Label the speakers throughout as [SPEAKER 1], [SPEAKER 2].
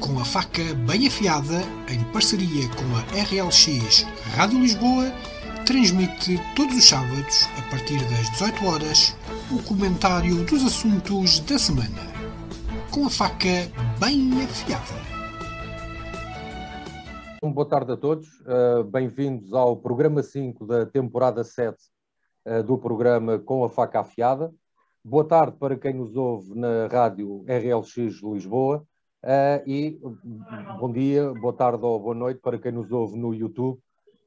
[SPEAKER 1] com a faca bem afiada, em parceria com a RLX Rádio Lisboa, transmite todos os sábados, a partir das 18 horas, o comentário dos assuntos da semana. Com a faca bem afiada.
[SPEAKER 2] Boa tarde a todos, uh, bem-vindos ao programa 5 da temporada 7 uh, do programa Com a Faca Afiada. Boa tarde para quem nos ouve na rádio RLX Lisboa Uh, e bom dia, boa tarde ou boa noite para quem nos ouve no YouTube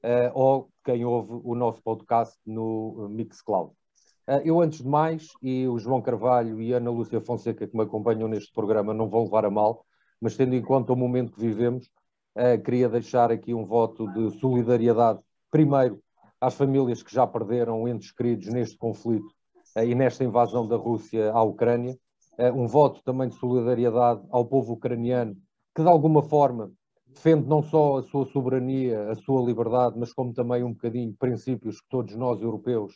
[SPEAKER 2] uh, ou quem ouve o nosso podcast no Mixcloud. Uh, eu, antes de mais, e o João Carvalho e a Ana Lúcia Fonseca que me acompanham neste programa não vão levar a mal, mas tendo em conta o momento que vivemos, queria deixar aqui um voto de solidariedade, primeiro, às famílias que já perderam entes queridos neste conflito e nesta invasão da Rússia à Ucrânia, eh, um voto também de solidariedade ao povo ucraniano, que de alguma forma defende não só a sua soberania, a sua liberdade, mas como também um bocadinho princípios que todos nós europeus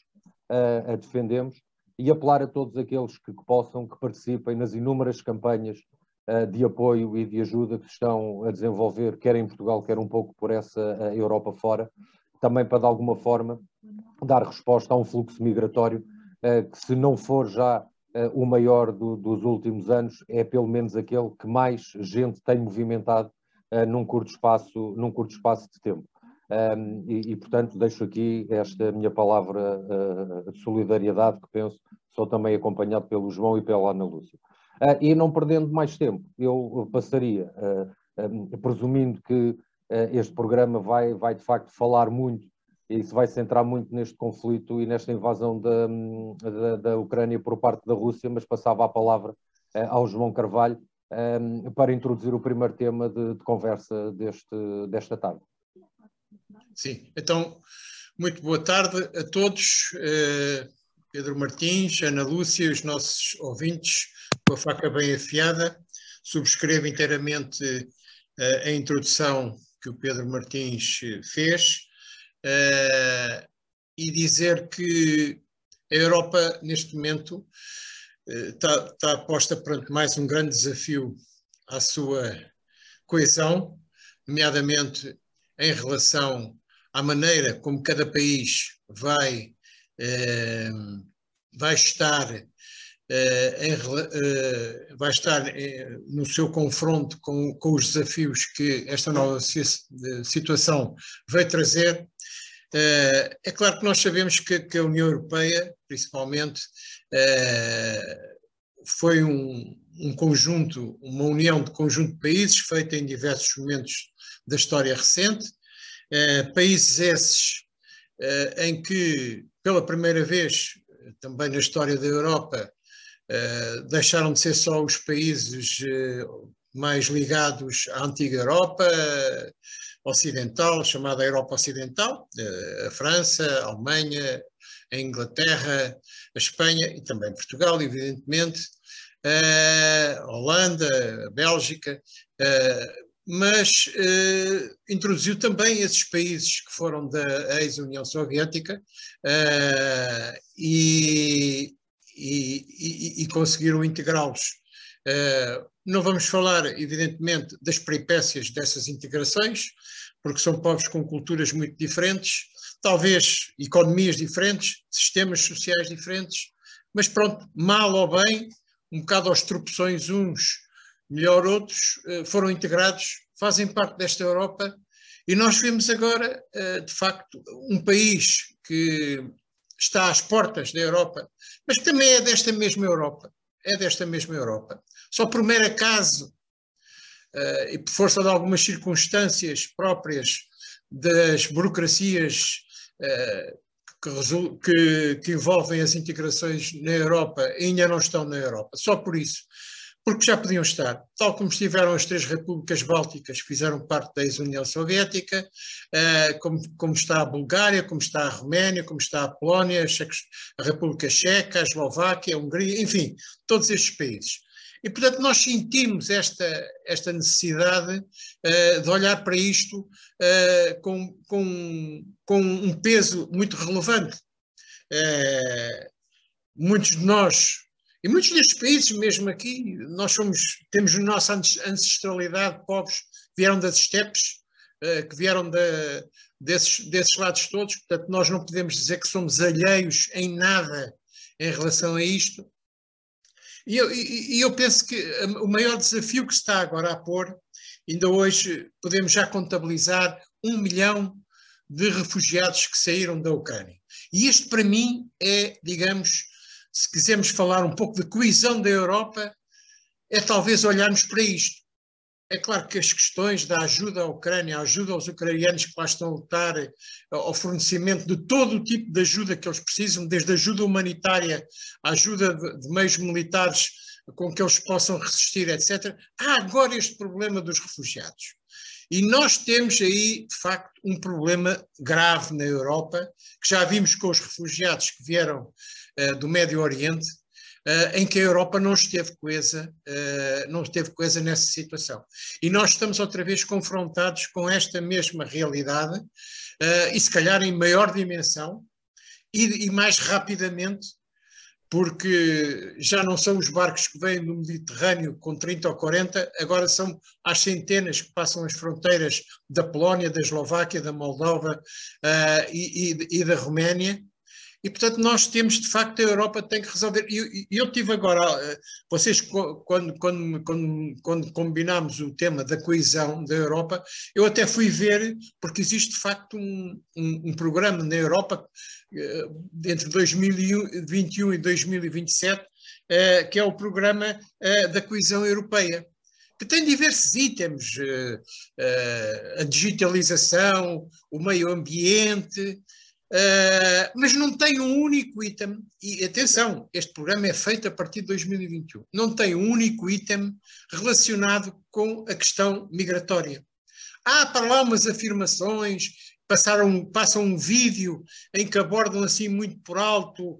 [SPEAKER 2] uh, a defendemos, e apelar a todos aqueles que, que possam, que participem nas inúmeras campanhas uh, de apoio e de ajuda que estão a desenvolver, quer em Portugal, quer um pouco por essa Europa fora, também para de alguma forma dar resposta a um fluxo migratório que se não for já o maior do, dos últimos anos, é pelo menos aquele que mais gente tem movimentado uh, num, curto espaço, num curto espaço de tempo. Um, e, e, portanto, deixo aqui esta minha palavra uh, de solidariedade, que penso sou também acompanhado pelo João e pela Ana Lúcia. Uh, e não perdendo mais tempo, eu passaria, uh, um, presumindo que este programa vai, vai de facto falar muito se vai centrar muito neste conflito e nesta invasão da, da, da Ucrânia por parte da Rússia, mas passava a palavra uh, ao João Carvalho eh, para introduzir o primeiro tema de, de conversa deste, desta tarde.
[SPEAKER 3] Sim, então, muito boa tarde a todos. Uh, Pedro Martins, Ana Lúcia, os nossos ouvintes, com a faca bem afiada. Subscrevo inteiramente a introdução que o Pedro Martins fez uh, e dizer que a Europa, neste momento, está, uh, está posta perante mais um grande desafio à sua coesão, nomeadamente em relação à maneira como cada país vai, uh, vai estar em, vai estar no seu confronto com, com, os desafios que esta nova situação vai trazer eh, é claro que nós sabemos que, que a União Europeia, principalmente, eh, foi um, um, conjunto, uma união de conjunto de países feita em diversos momentos da história recente, eh, países esses em que, pela primeira vez, também na história da Europa, deixaram de ser só os países mais ligados à antiga Europa, ocidental, chamada Europa Ocidental, a França, a Alemanha, a Inglaterra, a Espanha e também Portugal, evidentemente, a Holanda, a Bélgica, mas introduziu também esses países que foram da ex-União Soviética e, e, e, e conseguiram integrá-los Uh, não vamos falar, evidentemente, das peripécias dessas integrações, porque são povos com culturas muito diferentes, talvez economias diferentes, sistemas sociais diferentes, mas pronto, mal ou bem, um bocado aos tropeções uns, melhor outros, uh, foram integrados, fazem parte desta Europa, e nós vemos agora, uh, de facto, um país que está às portas da Europa, mas que também é desta mesma Europa, é desta mesma Europa. Só por mero acaso uh, e por força de algumas circunstâncias próprias das burocracias uh, que, que, que, envolvem as integrações na Europa ainda não estão na Europa. Só por isso. Porque já podiam estar, tal como estiveram as três repúblicas bálticas fizeram parte da ex-União Soviética, uh, como, como, está a Bulgária, como está a Roménia, como está a Polónia, a República Checa, a Eslováquia, a Hungria, enfim, todos estes países. E, portanto, nós sentimos esta, esta necessidade uh, de olhar para isto uh, com, com, com um peso muito relevante. Uh, muitos de nós E muitos destes países, mesmo aqui, nós somos, temos a nossa ancestralidade, povos vieram das estepes, que vieram da, desses, desses lados todos, portanto, nós não podemos dizer que somos alheios em nada em relação a isto. E eu, e, eu penso que o maior desafio que está agora a pôr, ainda hoje podemos já contabilizar um milhão de refugiados que saíram da Ucrânia. E isto, para mim, é, digamos, se quisermos falar um pouco de coesão da Europa, é talvez olharmos para isto. É claro que as questões da ajuda à Ucrânia, a ajuda aos ucranianos que lá estão a lutar, eh, ao fornecimento de todo o tipo de ajuda que eles precisam, desde ajuda humanitária, ajuda de, meios militares com que eles possam resistir, etc. Há agora este problema dos refugiados. E nós temos aí, de facto, um problema grave na Europa, que já vimos com os refugiados que vieram uh, do Médio Oriente, em que a Europa não esteve coesa, uh, não esteve coesa nessa situação. E nós estamos outra vez confrontados com esta mesma realidade, uh, e se calhar em maior dimensão, e, e mais rapidamente, porque já não são os barcos que vêm do Mediterrâneo com 30 ou 40, agora são as centenas que passam as fronteiras da Polónia, da Eslováquia, da Moldova uh, e, e, e, da Roménia, e, portanto, nós temos, de facto, a Europa tem que resolver. E eu, eu tive agora, eh, vocês, quando, quando, quando, quando combinámos o tema da coesão da Europa, eu até fui ver, porque existe, de facto, um, um, um programa na Europa, eh, entre 2021 e 2027, eh, que é o programa da coesão europeia que tem diversos itens, a digitalização, o meio ambiente, Uh, mas não tem um único item, e atenção, este programa é feito a partir de 2021, não tem um único item relacionado com a questão migratória. Há para lá umas afirmações, passaram, passam um vídeo em que abordam assim muito por alto uh,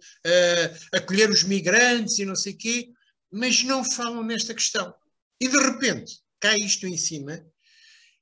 [SPEAKER 3] acolher os migrantes e não sei o quê, mas não falam nesta questão. E de repente cai isto em cima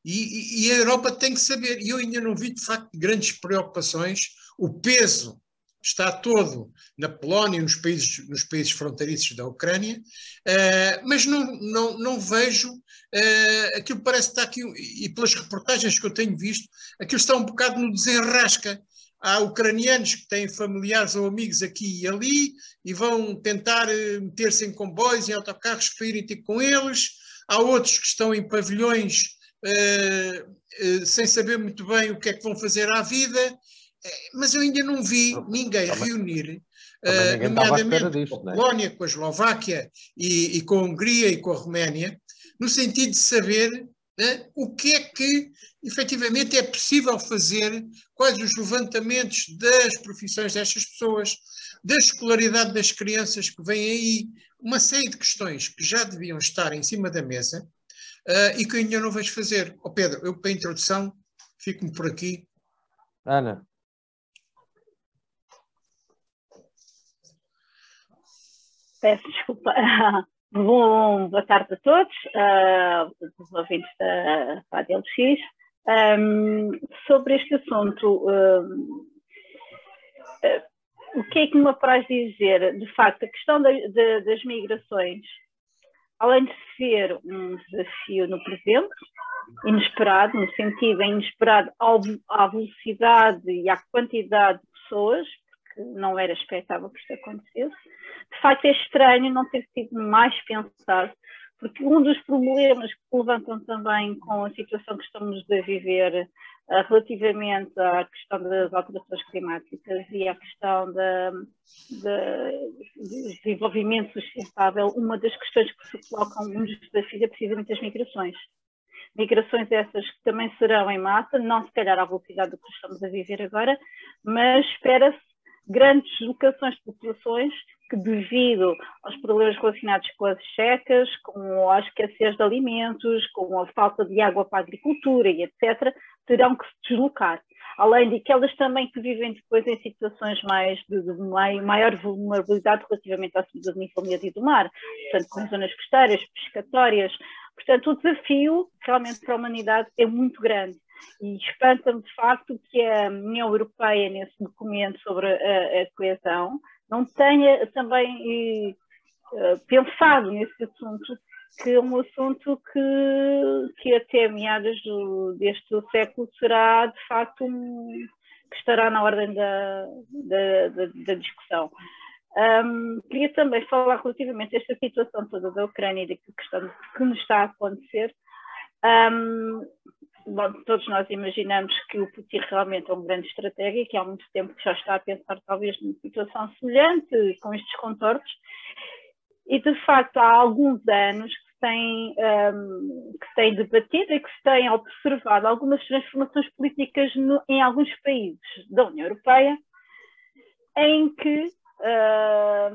[SPEAKER 3] e, e, a Europa tem que saber, e eu ainda não vi de facto grandes preocupações, o peso está todo na Polónia e nos países, nos países fronteiriços da Ucrânia, uh, mas não, não, não vejo, uh, aquilo parece estar aqui, e pelas reportagens que eu tenho visto, aquilo está um bocado no desenrasca. Há ucranianos que têm familiares ou amigos aqui e ali e vão tentar eh, meter-se em comboios, em autocarros para irem ter com eles. Há outros que estão em pavilhões sem saber muito bem o que é que vão fazer à vida, uh, mas eu ainda não vi ninguém reunir,
[SPEAKER 2] ninguém nomeadamente
[SPEAKER 3] disto, com a é? Polónia, com a Eslováquia e, e, com a Hungria e com a Roménia, no sentido de saber né, o que é que efetivamente é possível fazer, quais os levantamentos das profissões destas pessoas, da escolaridade das crianças que vêm aí, uma série de questões que já deviam estar em cima da mesa uh, e que ainda não vais fazer. Oh, Pedro, eu para a introdução fico-me por aqui.
[SPEAKER 2] Ana.
[SPEAKER 4] Peço desculpa. Bom, boa tarde a todos, uh, os ouvintes da Rádio LX. Um, sobre este assunto, uh, o que é que me apraz dizer? De facto, a questão de, das migrações além de ser um desafio no presente, inesperado, no sentido é inesperado à velocidade e à quantidade de pessoas, porque não era expectável que isto acontecesse, de facto é estranho não ter sido mais pensado, porque um dos problemas que levantam também com a situação que estamos a viver uh, relativamente à questão das alterações climáticas e à questão do desenvolvimento sustentável, uma das questões que se colocam, um dos desafios é precisamente as migrações. Migrações essas que também serão em massa, não se calhar à velocidade do que estamos a viver agora, mas espera-se grandes deslocações de populações que, devido aos problemas relacionados com as secas, com a escassez de alimentos, com a falta de água para a agricultura e etc., terão que se deslocar. Além de que elas também que vivem depois em situações mais de, de maior vulnerabilidade relativamente à cidadania e do mar, portanto, com zonas costeiras, pescatórias. Portanto, o desafio realmente para a humanidade é muito grande. E espanta-me de facto que a União Europeia, nesse documento sobre a, a coesão, não tenha também pensado nesse assunto, que é um assunto que, que até meados do, deste século será de facto um, que estará na ordem da, da, da, da discussão. Um, queria também falar relativamente a esta situação toda da Ucrânia e da questão que nos está a acontecer. Um, todos nós imaginamos que o Putin realmente é um grande estratega e que há muito tempo já está a pensar talvez numa situação semelhante, com estes contornos. E de facto há alguns anos que se tem, um, que se tem debatido e que se tem observado algumas transformações políticas no, em alguns países da União Europeia em que uh,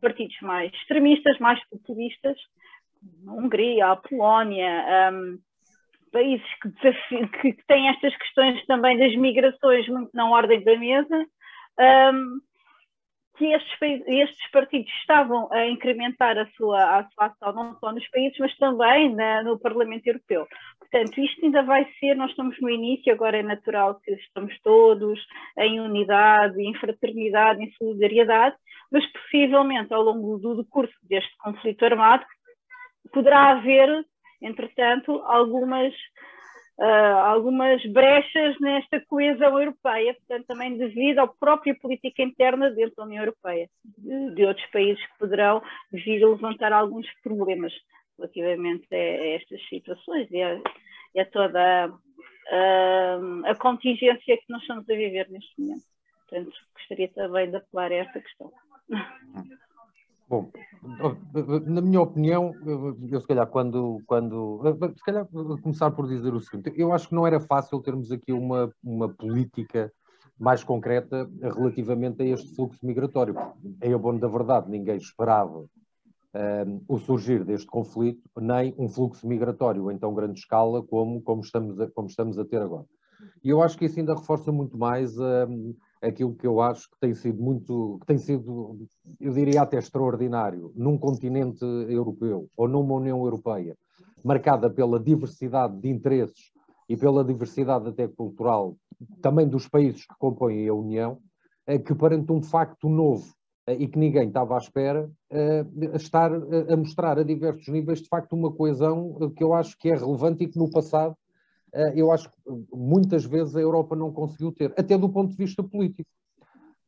[SPEAKER 4] partidos mais extremistas, mais populistas, a Hungria, a Polónia, um, países que, que, têm estas questões também das migrações muito na ordem da mesa, um, que estes, estes, partidos estavam a incrementar a sua, a sua ação não só nos países, mas também na, no Parlamento Europeu. Portanto, isto ainda vai ser, nós estamos no início, agora é natural que estamos todos em unidade, em fraternidade, em solidariedade, mas possivelmente ao longo do curso deste conflito armado poderá haver, entretanto, algumas uh, algumas brechas nesta coesão europeia, portanto, também devido à própria política interna dentro da União Europeia, de, de outros países que poderão vir a levantar alguns problemas relativamente a, a estas situações e a, e a toda a, a contingência que nós estamos a viver neste momento. Portanto, gostaria também de apelar a essa questão.
[SPEAKER 2] Bom, na minha opinião, eu se calhar quando, quando se calhar começar por dizer o seguinte, eu acho que não era fácil termos aqui uma, uma política mais concreta relativamente a este fluxo migratório. É o bom da verdade, ninguém esperava um, o surgir deste conflito, nem um fluxo migratório em tão grande escala como, como, estamos, a, como estamos a ter agora. E eu acho que isso ainda reforça muito mais um, aquilo que eu acho que tem sido muito, que tem sido, eu diria até extraordinário, num continente europeu ou numa União Europeia, marcada pela diversidade de interesses e pela diversidade até cultural, também dos países que compõem a União, é que perante um facto novo eh, e que ninguém estava à espera, eh, estar a mostrar a diversos níveis, de facto, uma coesão que eu acho que é relevante e que no passado eu acho que muitas vezes a Europa não conseguiu ter, até do ponto de vista político.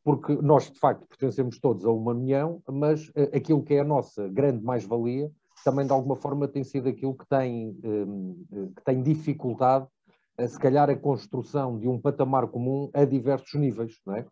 [SPEAKER 2] Porque nós, de facto, pertencemos todos a uma união, mas aquilo que é a nossa grande mais-valia também, de alguma forma, tem sido aquilo que tem, que tem dificultado, se calhar, a construção de um patamar comum a diversos níveis. Não é?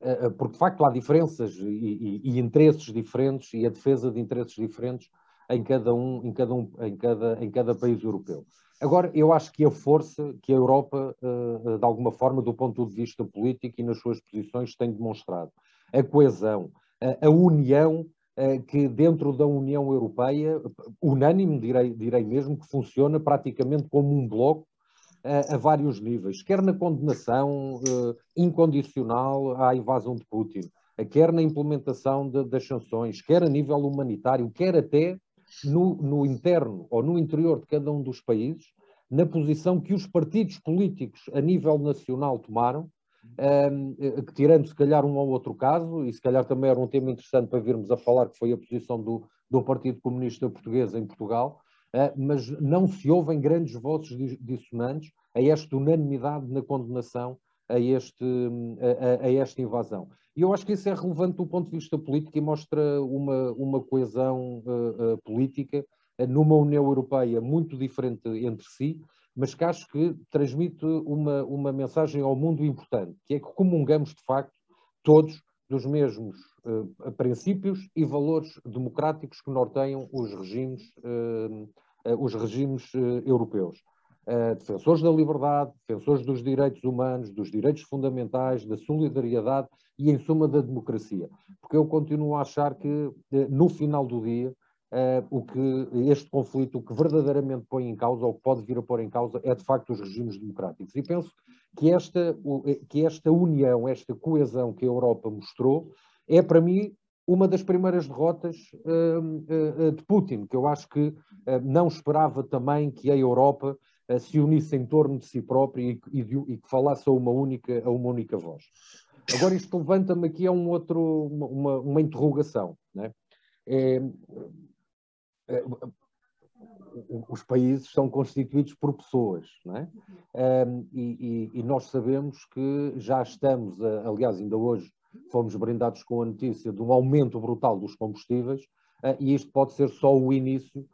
[SPEAKER 2] Eh, eh, porque de facto há diferenças e, e, e, interesses diferentes e a defesa de interesses diferentes em cada um, em cada um, em cada, em cada país europeu. Agora, eu acho que a força que a Europa, eh, de alguma forma, do ponto de vista político e nas suas posições, tem demonstrado, a coesão, a união que dentro da União Europeia, unânime, direi, direi mesmo, que funciona praticamente como um bloco a, a vários níveis, quer na condenação incondicional à invasão de Putin, quer na implementação de, das sanções, quer a nível humanitário, quer até no, no interno ou no interior de cada um dos países, na posição que os partidos políticos a nível nacional tomaram, um, ehm, que tirando se calhar um ou outro caso, e se calhar também era um tema interessante para virmos a falar, que foi a posição do, do Partido Comunista Português em Portugal, eh, mas não se ouvem grandes vozes dissonantes a esta unanimidade na condenação a, este, a, a, esta invasão. E eu acho que isso é relevante do ponto de vista político e mostra uma, uma coesão uh, uh, política numa União Europeia muito diferente entre si, mas que acho que transmite uma, uma mensagem ao mundo importante, que é que comungamos de facto todos dos mesmos uh, princípios e valores democráticos que norteiam os regimes, os regimes europeus. Defensores da liberdade, defensores dos direitos humanos, dos direitos fundamentais, da solidariedade e, em suma, da democracia. Porque eu continuo a achar que, no final do dia, o que este conflito, o que verdadeiramente põe em causa, ou que pode vir a pôr em causa, é de facto os regimes democráticos. E penso que esta, que esta união, esta coesão que a Europa mostrou, é para mim uma das primeiras derrotas uh, uh, de Putin, que eu acho que uh, não esperava também que a Europa se unisse em torno de si própria e, e, e, que falasse a uma única, a uma única voz. Agora, isto levanta-me aqui a um outro, uma, uma interrogação. Né? É, é, os países são constituídos por pessoas, não é? Um, e, e, nós sabemos que já estamos, aliás, ainda hoje fomos brindados com a notícia de um aumento brutal dos combustíveis, uh, e isto pode ser só o início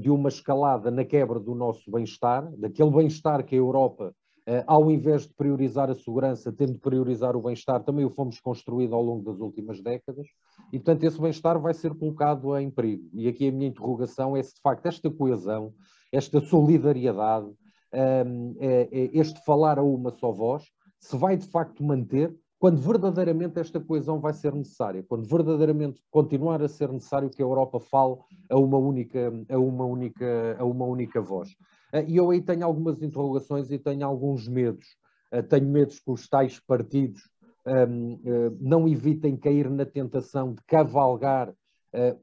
[SPEAKER 2] de uma escalada na quebra do nosso bem-estar, daquele bem-estar que a Europa Uh, ao invés de priorizar a segurança, tendo de priorizar o bem-estar, também o fomos construído ao longo das últimas décadas, e portanto esse bem-estar vai ser colocado em perigo. E aqui a minha interrogação é se de facto esta coesão, esta solidariedade, ehm, é este falar a uma só voz, se vai de facto manter quando verdadeiramente esta coesão vai ser necessária, quando verdadeiramente continuar a ser necessário que a Europa fale a uma única, a uma única, a uma única voz. Eh, e eu aí tenho algumas interrogações e tenho alguns medos. Eh, tenho medos que os tais partidos ehm, não evitem cair na tentação de cavalgar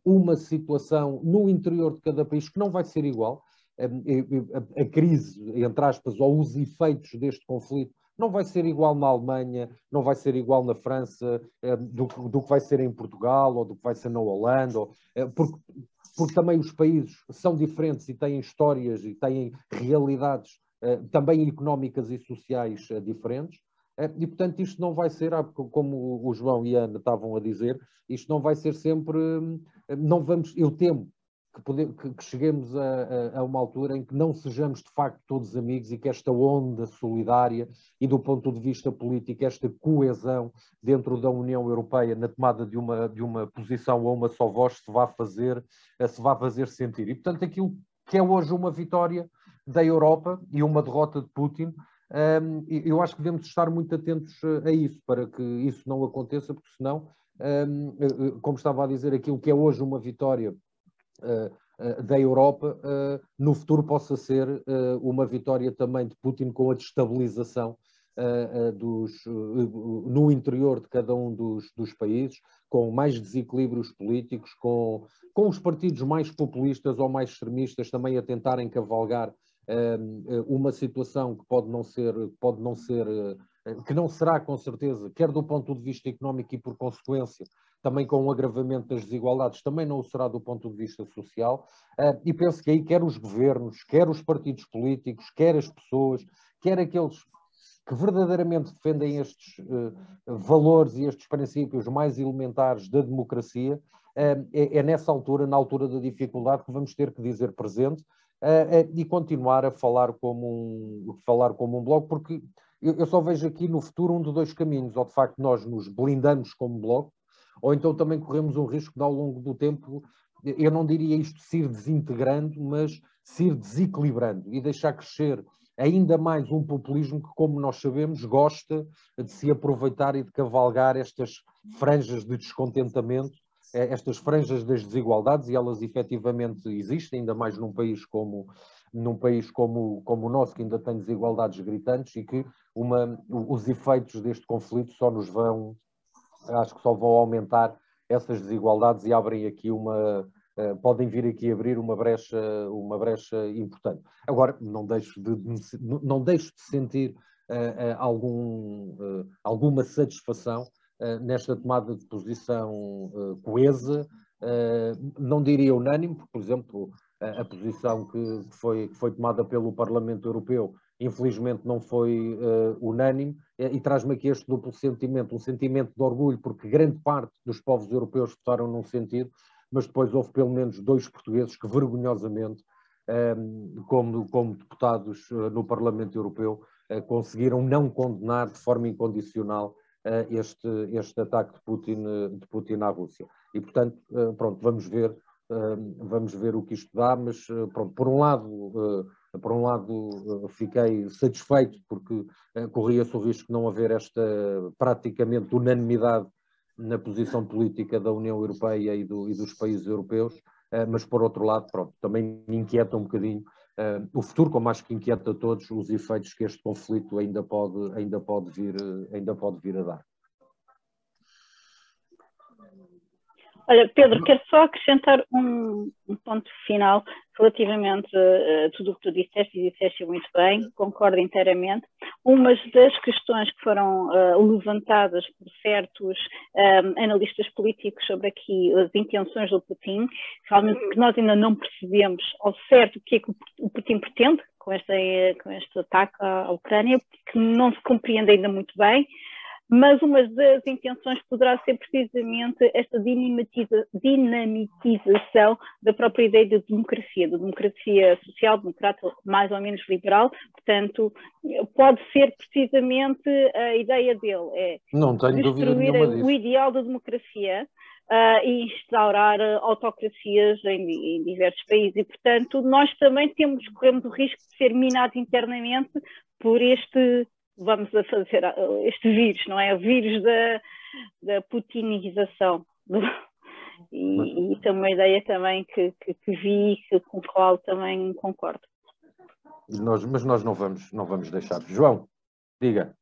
[SPEAKER 2] uma situação no interior de cada país que não vai ser igual. A, crise, entre aspas, ou os efeitos deste conflito não vai ser igual na Alemanha, não vai ser igual na França, um, do, do, que vai ser em Portugal ou do que vai ser na Holanda, ou, porque porque também os países são diferentes e têm histórias e têm realidades uh, também económicas e sociais diferentes. E, portanto, isto não vai ser, ah, como o João e a Ana estavam a dizer, isto não vai ser sempre. Não vamos, eu temo que, poder, que, que cheguemos a, a, a, uma altura em que não sejamos de facto todos amigos e que esta onda solidária e do ponto de vista político, esta coesão dentro da União Europeia na tomada de uma, de uma posição ou uma só voz se vá fazer, se vá fazer sentir. E portanto aquilo que é hoje uma vitória da Europa e uma derrota de Putin, um, eu acho que devemos estar muito atentos a isso, para que isso não aconteça, porque senão, um, como estava a dizer, aquilo que é hoje uma vitória eh, eh, da Europa, eh, no futuro possa ser uma vitória também de Putin com a destabilização dos, no interior de cada um dos, dos, países, com mais desequilíbrios políticos, com, com os partidos mais populistas ou mais extremistas também a tentarem cavalgar uma situação que pode não ser, pode não ser, que não será com certeza, quer do ponto de vista económico e por consequência, também com o agravamento das desigualdades, também não o será do ponto de vista social. Uh, e penso que aí quer os governos, quer os partidos políticos, quer as pessoas, quer aqueles que verdadeiramente defendem estes uh, valores e estes princípios mais elementares da democracia, uh, é, é, nessa altura, na altura da dificuldade, que vamos ter que dizer presente e continuar a falar como um, falar como um bloco, porque eu só vejo aqui no futuro um de dois caminhos, ou de facto nós nos blindamos como bloco, ou então também corremos um risco de, ao longo do tempo, eu não diria isto se ir desintegrando, mas se ir desequilibrando e deixar crescer ainda mais um populismo que, como nós sabemos, gosta de se aproveitar e de cavalgar estas franjas de descontentamento, eh, estas franjas das desigualdades, e elas efetivamente existem, ainda mais num país como, num país como, como o nosso, que ainda tem desigualdades gritantes e que uma, os efeitos deste conflito só nos vão acho que só vão aumentar essas desigualdades e abrem aqui uma, Uh, podem vir aqui abrir uma brecha, uma brecha importante. Agora, não deixo de, não deixo de sentir uh, uh, algum, alguma satisfação nesta tomada de posição coesa, não diria unânime, porque, por exemplo, a posição que foi, que foi tomada pelo Parlamento Europeu infelizmente não foi uh, unânime, e traz-me aqui este duplo sentimento, um sentimento de orgulho, porque grande parte dos povos europeus votaram num sentido, mas depois houve pelo menos dois portugueses que vergonhosamente, um, ehm, como, como, deputados uh, no Parlamento Europeu, uh, conseguiram não condenar de forma incondicional este, este ataque de Putin, de Putin à Rússia. E, portanto, pronto, vamos ver, ehm, vamos ver o que isto dá, mas, pronto, por um lado por um lado, fiquei satisfeito porque eh, corria-se o risco de não haver esta praticamente unanimidade na posição política da União Europeia e, do, e dos países europeus, eh, mas por outro lado, pronto, também me inquieta um bocadinho o futuro, como acho que inquieta a todos, os efeitos que este conflito ainda pode, ainda pode, vir, ainda pode vir a dar.
[SPEAKER 4] Olha, Pedro, quero só acrescentar um, um ponto final relativamente a tudo o que tu disseste, e disseste muito bem, concordo inteiramente. Umas das questões que foram uh, levantadas por certos um, analistas políticos sobre aqui as intenções do Putin, realmente que nós ainda não percebemos ao certo o que é que o Putin pretende com este, com este ataque à Ucrânia, que não se compreende ainda muito bem mas uma das intenções poderá ser precisamente esta dinamitiza, dinamitização da própria ideia de democracia, de democracia social-democrata, mais ou menos liberal. Portanto, pode ser precisamente a ideia dele, é
[SPEAKER 2] Não tenho destruir o
[SPEAKER 4] ideal da democracia uh, e instaurar autocracias em, em diversos países. E, portanto, nós também temos, corremos o risco de ser minados internamente por este vamos a fazer este vírus, não é? O vírus da, da putinização. E, isso é uma ideia também que, que, que vi e com a qual também concordo.
[SPEAKER 2] Nós, mas nós não vamos, não vamos deixar. João, diga.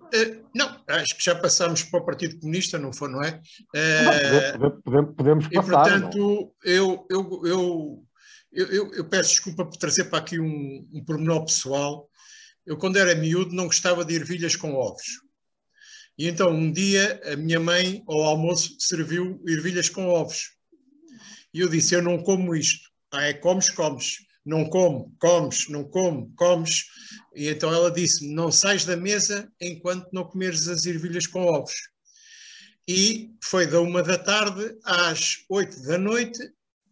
[SPEAKER 3] Uh, não, acho que já passámos para o Partido Comunista, não foi, não é?
[SPEAKER 2] Uh, podemos, podemos, passar.
[SPEAKER 3] E, portanto, eu, eu, eu, eu, eu, peço desculpa por trazer para aqui um, um pormenor pessoal. Eu, quando era miúdo, não gostava de ervilhas com ovos. E então, um dia, a minha mãe, ao almoço, serviu ervilhas com ovos. E eu disse: Eu não como isto. Ah, é comes, comes. Não como, comes, não como, comes. E então ela disse: Não sais da mesa enquanto não comeres as ervilhas com ovos. E foi da uma da tarde às oito da noite,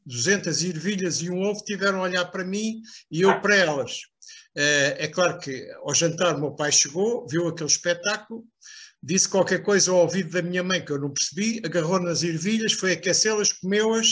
[SPEAKER 3] 200 ervilhas e um ovo tiveram a olhar para mim e eu para elas. Eh, é claro que ao jantar meu pai chegou, viu aquele espetáculo, disse qualquer coisa ao ouvido da minha mãe que eu não percebi, agarrou nas ervilhas, foi aquecê-las, comeu-as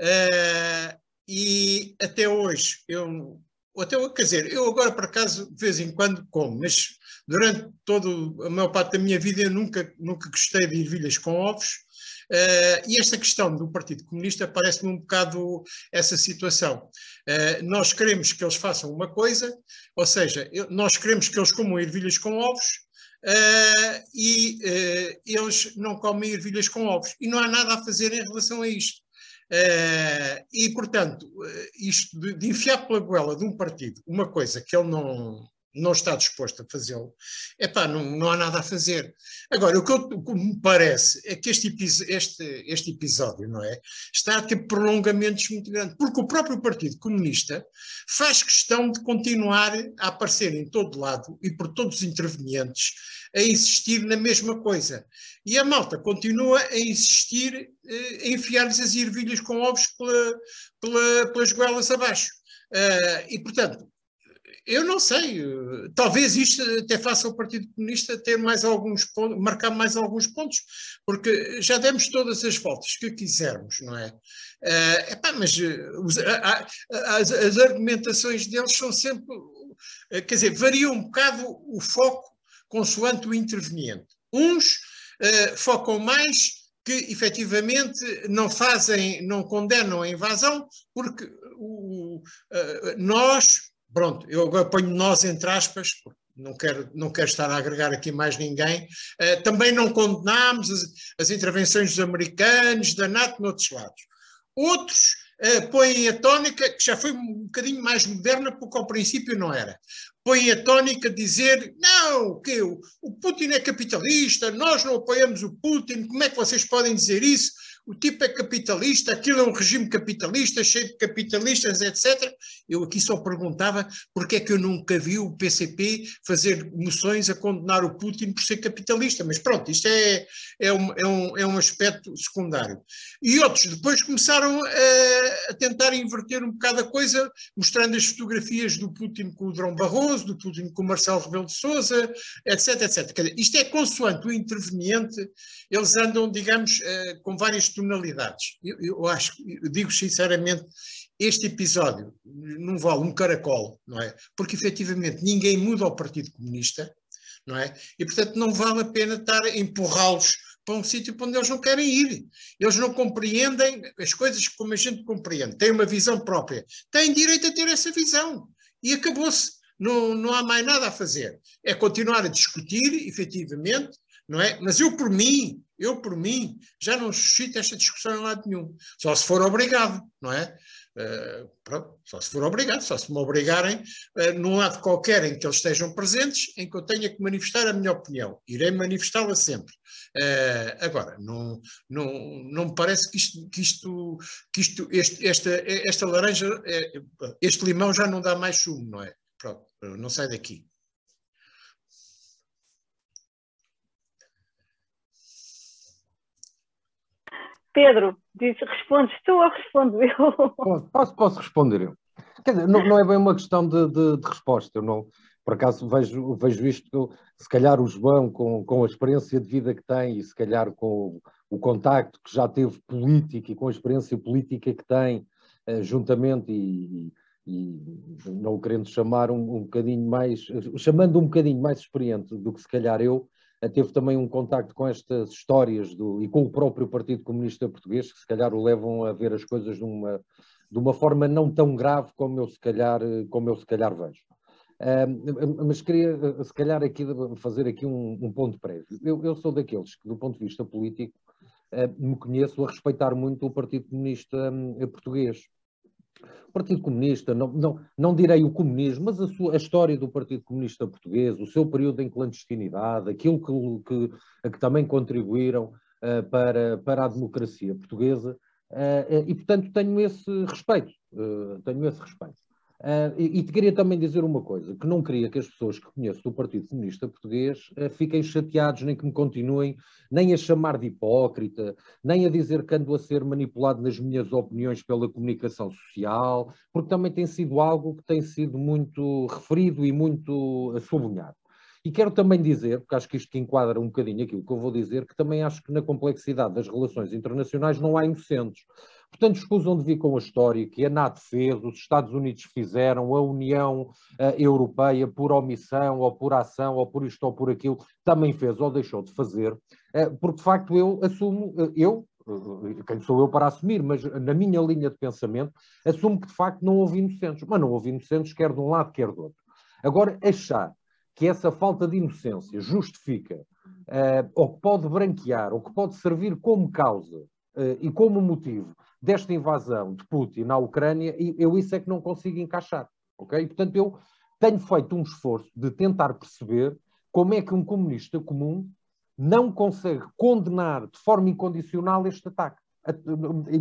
[SPEAKER 3] uh, e até hoje eu até, quer dizer, eu agora por acaso de vez em quando como, mas durante toda a maior parte da minha vida eu nunca, nunca gostei de ervilhas com ovos Uh, e esta questão do Partido Comunista parece-me um bocado essa situação. Uh, nós queremos que eles façam uma coisa, ou seja, eu, nós queremos que eles comam ervilhas com ovos, uh, e eles não comem ervilhas com ovos. E não há nada a fazer em relação a isto. e, portanto, isto de, de enfiar pela goela de um partido uma coisa que ele não, não está disposto a fazê-lo, é pá, não, não há nada a fazer. Agora, o que, eu, o que me parece é que este, este, este episódio, não é? Está a ter prolongamentos muito grandes, porque o próprio Partido Comunista faz questão de continuar a aparecer em todo lado e por todos os intervenientes a insistir na mesma coisa. E a malta continua a insistir eh, a enfiar-lhes as ervilhas com ovos pela, pela, pelas goelas abaixo. Uh, e, portanto, eu não sei, talvez isto até faça o Partido Comunista ter mais alguns pontos, marcar mais alguns pontos, porque já demos todas as voltas que quisermos, não é? Uh, epá, mas uh, os, a, a, as, as, argumentações deles são sempre, uh, quer dizer, varia um bocado o foco consoante o interveniente. Uns uh, focam mais que efetivamente não fazem, não condenam a invasão, porque o, nós, pronto, eu agora ponho nós entre aspas, não quero, não quero estar a agregar aqui mais ninguém, uh, também não condenámos as, as, intervenções dos americanos, da NATO, noutros lados. Outros uh, põem a tónica, que já foi um bocadinho mais moderna, porque ao princípio não era, põem a tónica dizer, não, que o, o Putin é capitalista, nós não apoiamos o Putin, como é que vocês podem dizer isso? O tipo é capitalista, aquilo é um regime capitalista, cheio de capitalistas, etc. Eu aqui só perguntava porque é que eu nunca vi o PCP fazer moções a condenar o Putin por ser capitalista, mas pronto, isto é, é, um, é, um, é um aspecto secundário. E outros depois começaram a, a tentar inverter um bocado a coisa, mostrando as fotografias do Putin com o Drão Barroso, do Putin com o Marcelo Rebelo de Sousa, etc, etc. Isto é consoante o interveniente, eles andam, digamos, uh, com várias tonalidades. Eu, eu acho, eu digo sinceramente, este episódio não vale um caracol, não é? Porque efetivamente ninguém muda ao Partido Comunista, não é? E portanto não vale a pena estar a empurrá-los para um sítio para onde eles não querem ir. Eles não compreendem as coisas como a gente compreende, têm uma visão própria, têm direito a ter essa visão. E acabou-se. Não, não há mais nada a fazer. É continuar a discutir, efetivamente, não é? Mas eu, por mim, eu, por mim, já não suscito esta discussão em lado nenhum. Só se for obrigado, não é? Uh, pronto, só se for obrigado, só se me obrigarem uh, num lado qualquer em que eles estejam presentes, em que eu tenha que manifestar a minha opinião. Irei manifestá-la sempre. Uh, agora, não, não, não me parece que isto, que isto, que isto este, esta, esta laranja, este limão já não dá mais sumo, não é? Pronto, não sai daqui.
[SPEAKER 4] Pedro, diz, respondes tu ou respondo eu?
[SPEAKER 2] Posso, posso responder eu. Quer dizer, não, não é bem uma questão de, de, de, resposta. Eu não, por acaso vejo, vejo isto, se calhar o João, com, com a experiência de vida que tem e se calhar com o, o contacto que já teve político e com a experiência política que tem, eh, juntamente e, e, não o querendo chamar um, um bocadinho mais, chamando um bocadinho mais experiente do que se calhar eu, teve também um contacto com estas histórias do, e com o próprio Partido Comunista Português, que se calhar o levam a ver as coisas de uma, de uma forma não tão grave como eu se calhar, como eu se calhar vejo. Uh, mas queria, se calhar, aqui fazer aqui um, um ponto prévio. Eu, eu, sou daqueles que, do ponto de vista político, uh, me conheço a respeitar muito o Partido Comunista um, Português. O Partido Comunista, não, não, não direi o comunismo, mas a, sua, a história do Partido Comunista Português, o seu período em clandestinidade, aquilo que, que, que também contribuíram uh, para, para a democracia portuguesa, uh, e portanto tenho esse respeito, tenho esse respeito. Uh, e, e, te queria também dizer uma coisa, que não queria que as pessoas que conheço do Partido Comunista Português uh, fiquem chateados, nem que me continuem nem a chamar de hipócrita, nem a dizer que ando a ser manipulado nas minhas opiniões pela comunicação social, porque também tem sido algo que tem sido muito referido e muito sublinhado. E quero também dizer, porque acho que isto enquadra um bocadinho aquilo que eu vou dizer, que também acho que na complexidade das relações internacionais não há inocentes. Portanto, escusam de vir com a história que a NATO fez, os Estados Unidos fizeram, a União uh, Europeia, por omissão, ou por ação, ou por isto ou por aquilo, também fez ou deixou de fazer, uh, porque de facto eu assumo, uh, eu, quem sou eu para assumir, mas na minha linha de pensamento, assumo que de facto não houve inocentes, mas não houve inocentes quer de um lado, quer do outro. Agora, achar que essa falta de inocência justifica, ou que pode branquear, ou que pode servir como causa e como motivo desta invasão de Putin na Ucrânia, e eu isso é que não consigo encaixar. ok? portanto, eu tenho feito um esforço de tentar perceber como é que um comunista comum não consegue condenar de forma incondicional este ataque.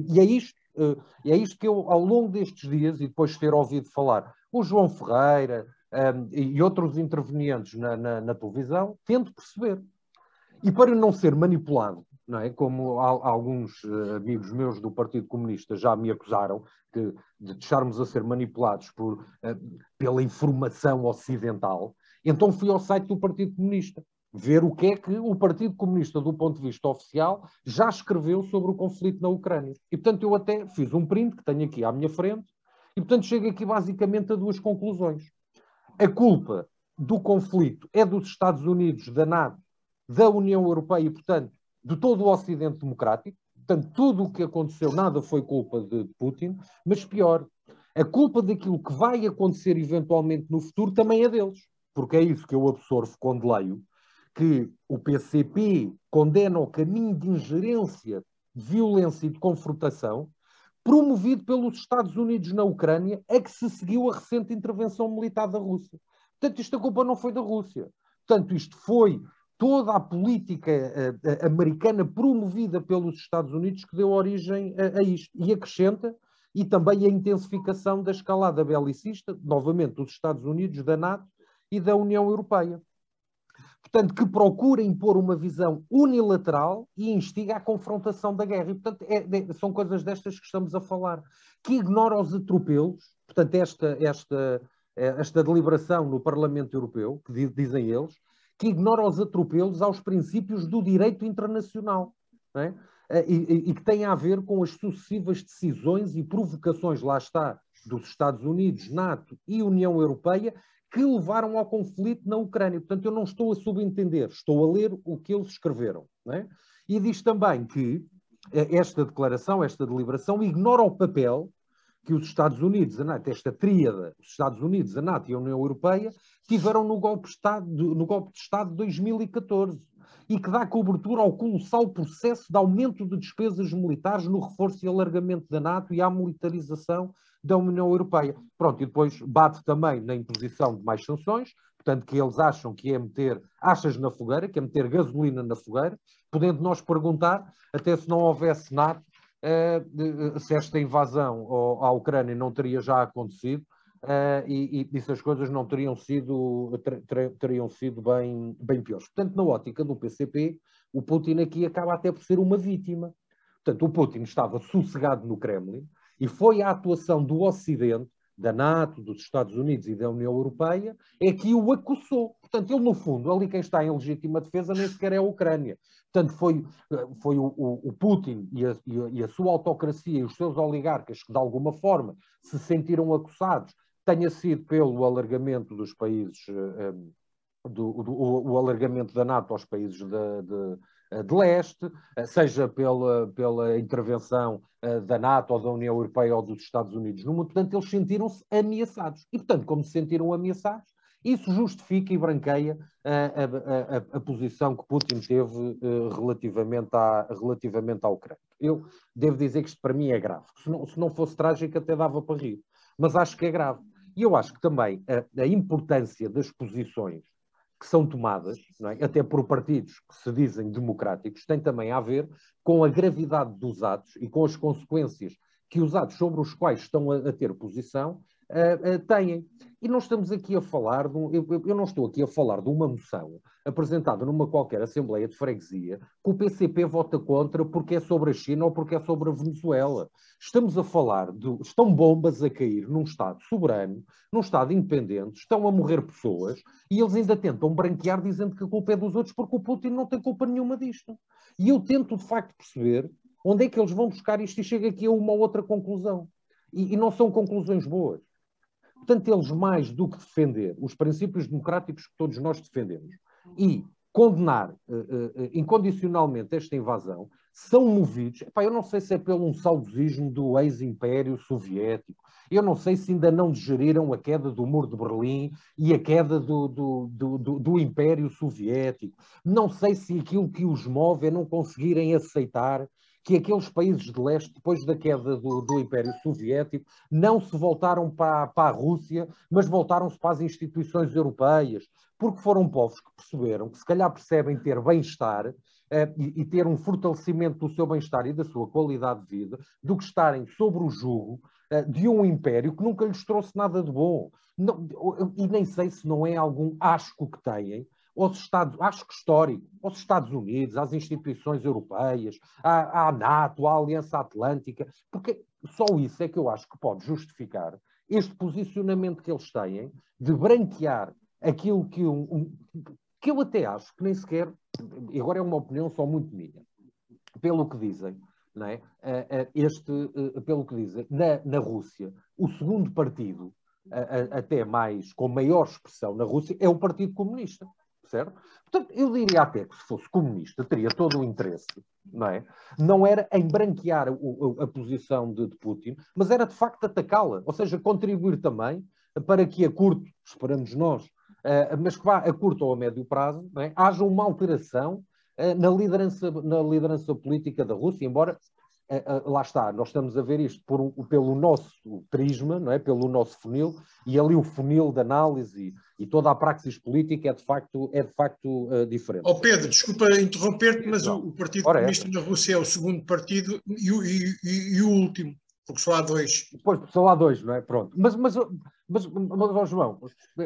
[SPEAKER 2] E é isto, eh, é isto que eu, ao longo destes dias, e depois de ter ouvido falar o João Ferreira um, ehm, e outros intervenientes na, na, na televisão, tento perceber. E para não ser manipulado não é? Como alguns eh, amigos meus do Partido Comunista já me acusaram de, de deixarmos a ser manipulados por, eh, pela informação ocidental, então fui ao site do Partido Comunista ver o que é que o Partido Comunista, do ponto de vista oficial, já escreveu sobre o conflito na Ucrânia. E, portanto, eu até fiz um print que tenho aqui à minha frente, e, portanto, chego aqui basicamente a duas conclusões. A culpa do conflito é dos Estados Unidos, da NATO, da União Europeia e, portanto, de todo o Ocidente democrático. Portanto, tudo o que aconteceu, nada foi culpa de Putin, mas pior, a culpa daquilo que vai acontecer eventualmente no futuro também é deles. Porque é isso que eu absorvo quando leio, que o PCP condena o caminho de ingerência, de violência e de confrontação promovido pelos Estados Unidos na Ucrânia, a que se seguiu a recente intervenção militar da Rússia. Portanto, isto a culpa não foi da Rússia. Portanto, isto foi toda a política uh, americana promovida pelos Estados Unidos que deu origem a, a, isto. E acrescenta, e também a intensificação da escalada belicista, novamente, dos Estados Unidos, da NATO e da União Europeia. Portanto, que procura impor uma visão unilateral e instiga a confrontação da guerra. E, portanto, é, é, são coisas destas que estamos a falar. Que ignora os atropelos, portanto, esta, esta, esta deliberação no Parlamento Europeu, que dizem eles, que ignora os atropelos aos princípios do direito internacional. É? Eh, e, e, que tem a ver com as sucessivas decisões e provocações, lá está, dos Estados Unidos, NATO e União Europeia, que levaram ao conflito na Ucrânia. Portanto, eu não estou a subentender, estou a ler o que eles escreveram. É? E diz também que eh, esta declaração, esta deliberação, ignora o papel que os Estados Unidos, a NATO, esta tríada, os Estados Unidos, a NATO e a União Europeia, tiveram no golpe de Estado, no golpe de, Estado de 2014. e que dá cobertura ao colossal processo de aumento de despesas militares no reforço e alargamento da NATO e à militarização da União Europeia. Pronto, e depois bate também na imposição de mais sanções, portanto, que eles acham que é meter achas na fogueira, que é meter gasolina na fogueira, podendo nós perguntar, até se não houvesse NATO, se esta invasão à Ucrânia não teria já acontecido, Uh, e, e, se as coisas não teriam sido, ter, teriam sido bem, bem piores. Portanto, na ótica do PCP, o Putin aqui acaba até por ser uma vítima. Portanto, o Putin estava sossegado no Kremlin e foi a atuação do Ocidente, da NATO, dos Estados Unidos e da União Europeia, é que o acusou. Portanto, ele, no fundo, ali quem está em legítima defesa nem sequer é a Ucrânia. Portanto, foi, foi o, o, o Putin e a, e a, sua autocracia e os seus oligarcas que, de alguma forma, se sentiram acusados tenha sido pelo alargamento dos países, eh, eh, do, do o, alargamento da NATO aos países de, de, de leste, seja pela, pela intervenção da NATO ou da União Europeia ou dos Estados Unidos no mundo. Portanto, eles sentiram-se ameaçados. E, portanto, como se sentiram ameaçados, isso justifica e branqueia a, a, a, a posição que Putin teve relativamente, à, relativamente à Ucrânia. Eu devo dizer que isto para mim é grave. Se não, se não fosse trágico, até dava para rir. Mas acho que é grave. E eu acho que também a importância das posições que são tomadas, é? até por partidos que se dizem democráticos, tem também a ver com a gravidade dos atos e com as consequências que os atos sobre os quais estão a, a ter posição uh, uh, têm. E não estamos aqui a falar, de um, eu, eu, não estou aqui a falar de uma moção apresentada numa qualquer Assembleia de Freguesia que o PCP vota contra porque é sobre a China ou porque é sobre a Venezuela. Estamos a falar de. Estão bombas a cair num Estado soberano, num Estado independente, estão a morrer pessoas e eles ainda tentam branquear dizendo que a culpa é dos outros porque o Putin não tem culpa nenhuma disto. E eu tento de facto perceber onde é que eles vão buscar isto e chego aqui a uma outra conclusão. E, e não são conclusões boas. Portanto, eles, mais do que defender os princípios democráticos que todos nós defendemos e condenar uh, uh, incondicionalmente esta invasão, são movidos. Epá, eu não sei se é pelo um saudosismo do ex-império soviético, eu não sei se ainda não digeriram a queda do muro de Berlim e a queda do, do, do, do, do Império Soviético. Não sei se aquilo que os move é não conseguirem aceitar que aqueles países de leste, depois da queda do, do Império Soviético, não se voltaram para, para a Rússia, mas voltaram-se para as instituições europeias, porque foram povos que perceberam que se calhar percebem ter bem-estar Uh, e, e, ter um fortalecimento do seu bem-estar e da sua qualidade de vida, do que estarem sobre o jugo uh, de um império que nunca lhes trouxe nada de bom. Não, e nem sei se não é algum asco que têm, aos Estados, acho que histórico, aos Estados Unidos, às instituições europeias, à, à NATO, à Aliança Atlântica, porque só isso é que eu acho que pode justificar este posicionamento que eles têm de branquear aquilo que, um, um, que eu até acho que nem sequer, agora é uma opinião só muito minha, pelo que dizem, não é? Este, eh, pelo que dizem, na, na Rússia, o segundo partido, até mais, com maior expressão na Rússia, é o Partido Comunista certo? Portanto, eu diria até que se fosse comunista teria todo o interesse, não é? Não era em branquear o, a posição de, de, Putin, mas era de facto atacá-la, ou seja, contribuir também para que a curto, esperamos nós, uh, mas que vá a curto ou a médio prazo, é? haja uma alteração uh, na, liderança, na liderança política da Rússia, embora lá está, nós estamos a ver isto por, pelo nosso prisma, não é? pelo nosso funil, e ali o funil de análise e, e toda a praxis política é de facto, é de facto uh, diferente.
[SPEAKER 3] Oh Pedro, desculpa interromper-te, mas o, o, Partido Comunista é. na Rússia é o segundo partido e, e, e o último. Porque só há dois.
[SPEAKER 2] Pois, só há dois, não é? Pronto. Mas, mas, mas, mas João,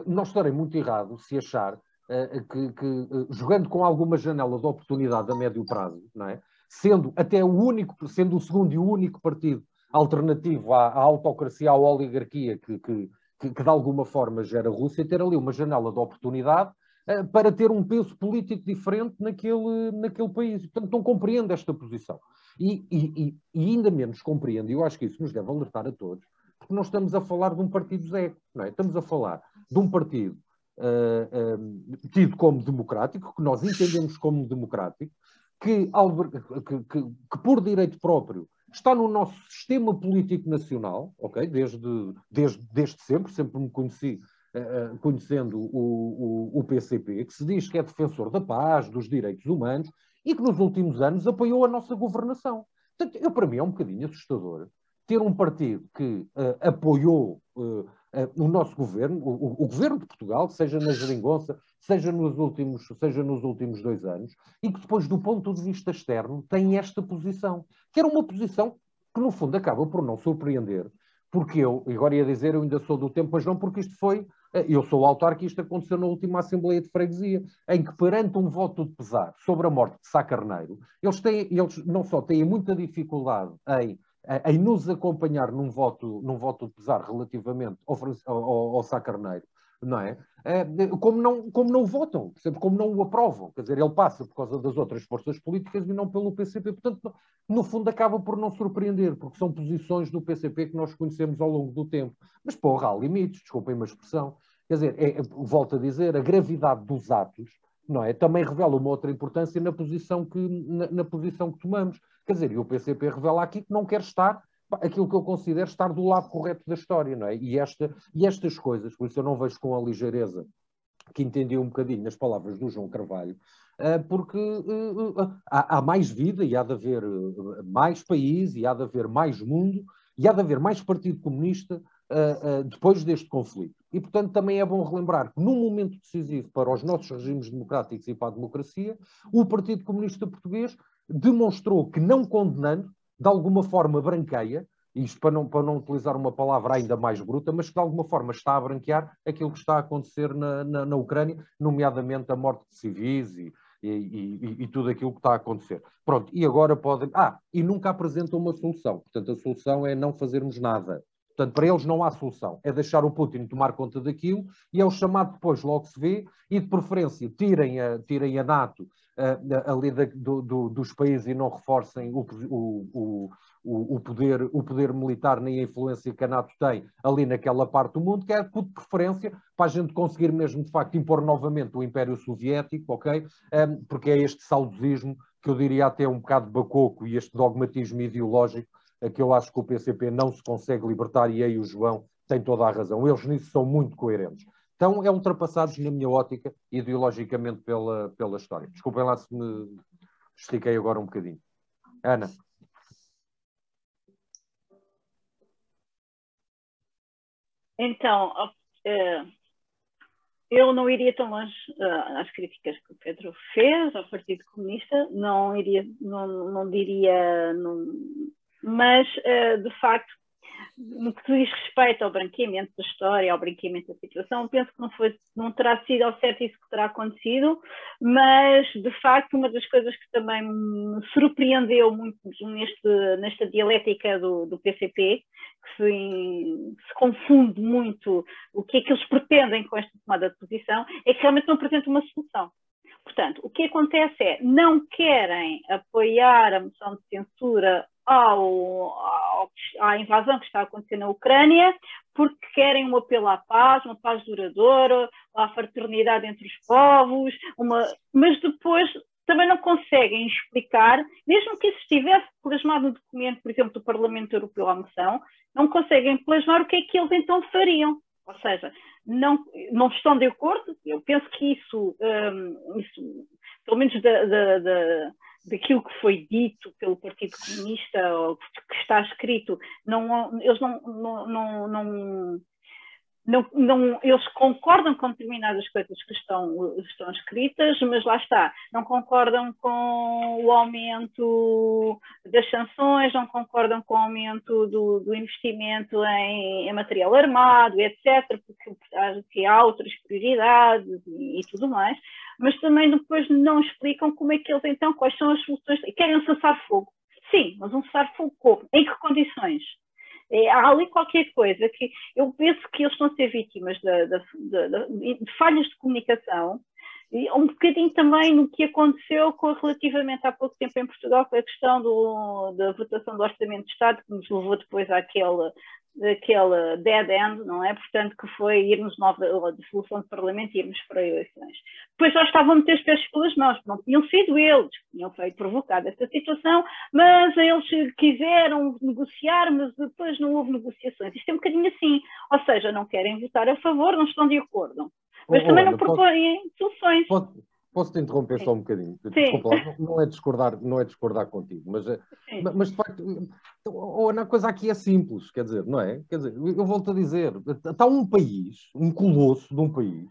[SPEAKER 2] não estarei muito errado se achar uh, que, que uh, jogando com alguma janela de oportunidade a médio prazo, não é? Sendo até o único, sendo o segundo e o único partido alternativo à, à autocracia, à oligarquia que, que, que, que, de alguma forma gera a Rússia, ter ali uma janela de oportunidade uh, para ter um peso político diferente naquele, naquele país. Portanto, não compreendo esta posição. E, e, e, ainda menos compreendo, e eu acho que isso nos deve alertar a todos, porque nós estamos a falar de um partido Zé, não é? Estamos a falar de um partido uh, uh, tido como democrático, que nós entendemos como democrático, que, que, que, que, por direito próprio está no nosso sistema político nacional, ok? Desde, desde, desde sempre, sempre me conheci uh, conhecendo o, o, o, PCP, que se diz que é defensor da paz, dos direitos humanos e que nos últimos anos apoiou a nossa governação. Portanto, eu, para mim é um bocadinho assustador ter um partido que uh, apoiou uh, o nosso governo, o, o, governo de Portugal, seja na geringonça, seja nos, últimos, seja nos últimos dois anos, e que depois, do ponto de vista externo, tem esta posição, que era uma posição que, no fundo, acaba por não surpreender, porque eu, agora ia dizer, eu ainda sou do tempo, mas não porque isto foi, eh, eu sou autarquista, aconteceu na última Assembleia de Freguesia, em que perante um voto de pesar sobre a morte de Sá Carneiro, eles, têm, eles não só têm muita dificuldade em em nos acompanhar num voto, num voto de pesar relativamente ao, ao, ao Sá Carneiro, não é? é? como, não, como não votam, como não o aprovam. Quer dizer, ele passa por causa das outras forças políticas e não pelo PCP. Portanto, no fundo, acaba por não surpreender, porque são posições do PCP que nós conhecemos ao longo do tempo. Mas, porra, há limites, desculpem uma expressão. Quer dizer, é, é, volto a dizer, a gravidade dos atos não é? também revela uma outra importância na posição que, na, na posição que tomamos. Quer dizer, e o PCP revela aqui que não quer estar aquilo que eu considero estar do lado correto da história, não é? E, esta, e estas coisas, por isso eu não vejo com a ligeireza que entendi um bocadinho nas palavras do João Carvalho, eh, porque eh, eh, há mais vida e há de haver mais país e há de haver mais mundo e há de haver mais Partido Comunista depois deste conflito. E, portanto, também é bom relembrar que, num momento decisivo para os nossos regimes democráticos e para a democracia, o Partido Comunista Português demonstrou que, não condenando, de alguma forma branqueia, isto para não, para não utilizar uma palavra ainda mais bruta, mas que de alguma forma está a branquear aquilo que está a acontecer na, na, na Ucrânia, nomeadamente a morte de civis e, e, e, e, tudo aquilo que está a acontecer. Pronto, e agora podem. Ah, e nunca apresentam uma solução. Portanto, a solução é não fazermos nada. Portanto, para eles não há solução. É deixar o Putin tomar conta daquilo e é o chamado depois, logo se vê, e de preferência tirem a, tirem a NATO uh, ali da, do, do, dos países e não reforcem o, o, o, o, poder, o poder militar nem a influência que a NATO tem ali naquela parte do mundo, que é de preferência para a gente conseguir mesmo, de facto, impor novamente o Império Soviético, ok? Um, porque é este saudosismo que eu diria até um bocado bacoco e este dogmatismo ideológico que eu acho que o PCP não se consegue libertar e aí o João tem toda a razão. Eles nisso são muito coerentes. Então, é ultrapassados, na minha ótica, ideologicamente pela, pela história. Desculpem lá se me estiquei agora um bocadinho. Ana.
[SPEAKER 4] Então, eh, eu não iria tão longe uh, às críticas que o Pedro fez ao Partido Comunista, não iria, não, não diria, não, mas uh, de facto no que diz respeito ao branqueamento da história, ao branqueamento da situação, penso que não, foi, não terá sido ao certo isso que terá acontecido, mas de facto uma das coisas que também me surpreendeu muito neste, nesta dialética do, do PCP, que se, se, confunde muito o que é que eles pretendem com esta tomada de posição, é que realmente não apresentam uma solução. Portanto, o que acontece é, não querem apoiar a moção de censura ao, ao, à invasão que está a acontecer na Ucrânia, porque querem um apelo à paz, uma paz duradoura, à fraternidade entre os povos, uma... mas depois também não conseguem explicar, mesmo que isso estivesse plasmado no documento, por exemplo, do Parlamento Europeu à moção, não conseguem plasmar o que é que eles então fariam. Ou seja, não, não estão de acordo, eu penso que isso, um, isso pelo menos da, da, da daquilo que foi dito pelo Partido Comunista ou que está escrito, não, eles não, não, não, não não, não, eles concordam com determinadas coisas que estão, estão escritas, mas lá está, não concordam com o aumento das sanções, não concordam com o aumento do, do investimento em, em, material armado, etc., porque há outras prioridades e, e, tudo mais, mas também depois não explicam como é que eles então, quais são as soluções, querem um cessar-fogo. Sim, mas um cessar-fogo como? Em que condições? É, há ali qualquer coisa que eu penso que eles estão a ser vítimas de, de, de, de falhas de comunicação Um bocadinho também no que aconteceu com, relativamente há pouco tempo em Portugal com a questão do, da votação do Orçamento de Estado, que nos levou depois daquele dead end, não é? Portanto, que foi irmos nova dissolução de Parlamento e irmos para eleições. Depois já estavam a meter os pés pelas mãos, não tinham sido eles que tinham feito provocado esta situação, mas eles quiseram negociar, mas depois não houve negociações. Isto é um bocadinho assim, ou seja, não querem votar a favor, não estão de acordo. Mas oh, também não propõem soluções.
[SPEAKER 2] Pode, Posso te interromper Sim. só um bocadinho? Desculpa, não é discordar, não é discordar contigo, mas, eh, mas de facto, a coisa aqui é simples, quer dizer, não é? Quer dizer, eu volto a dizer, está um país, um colosso de um país,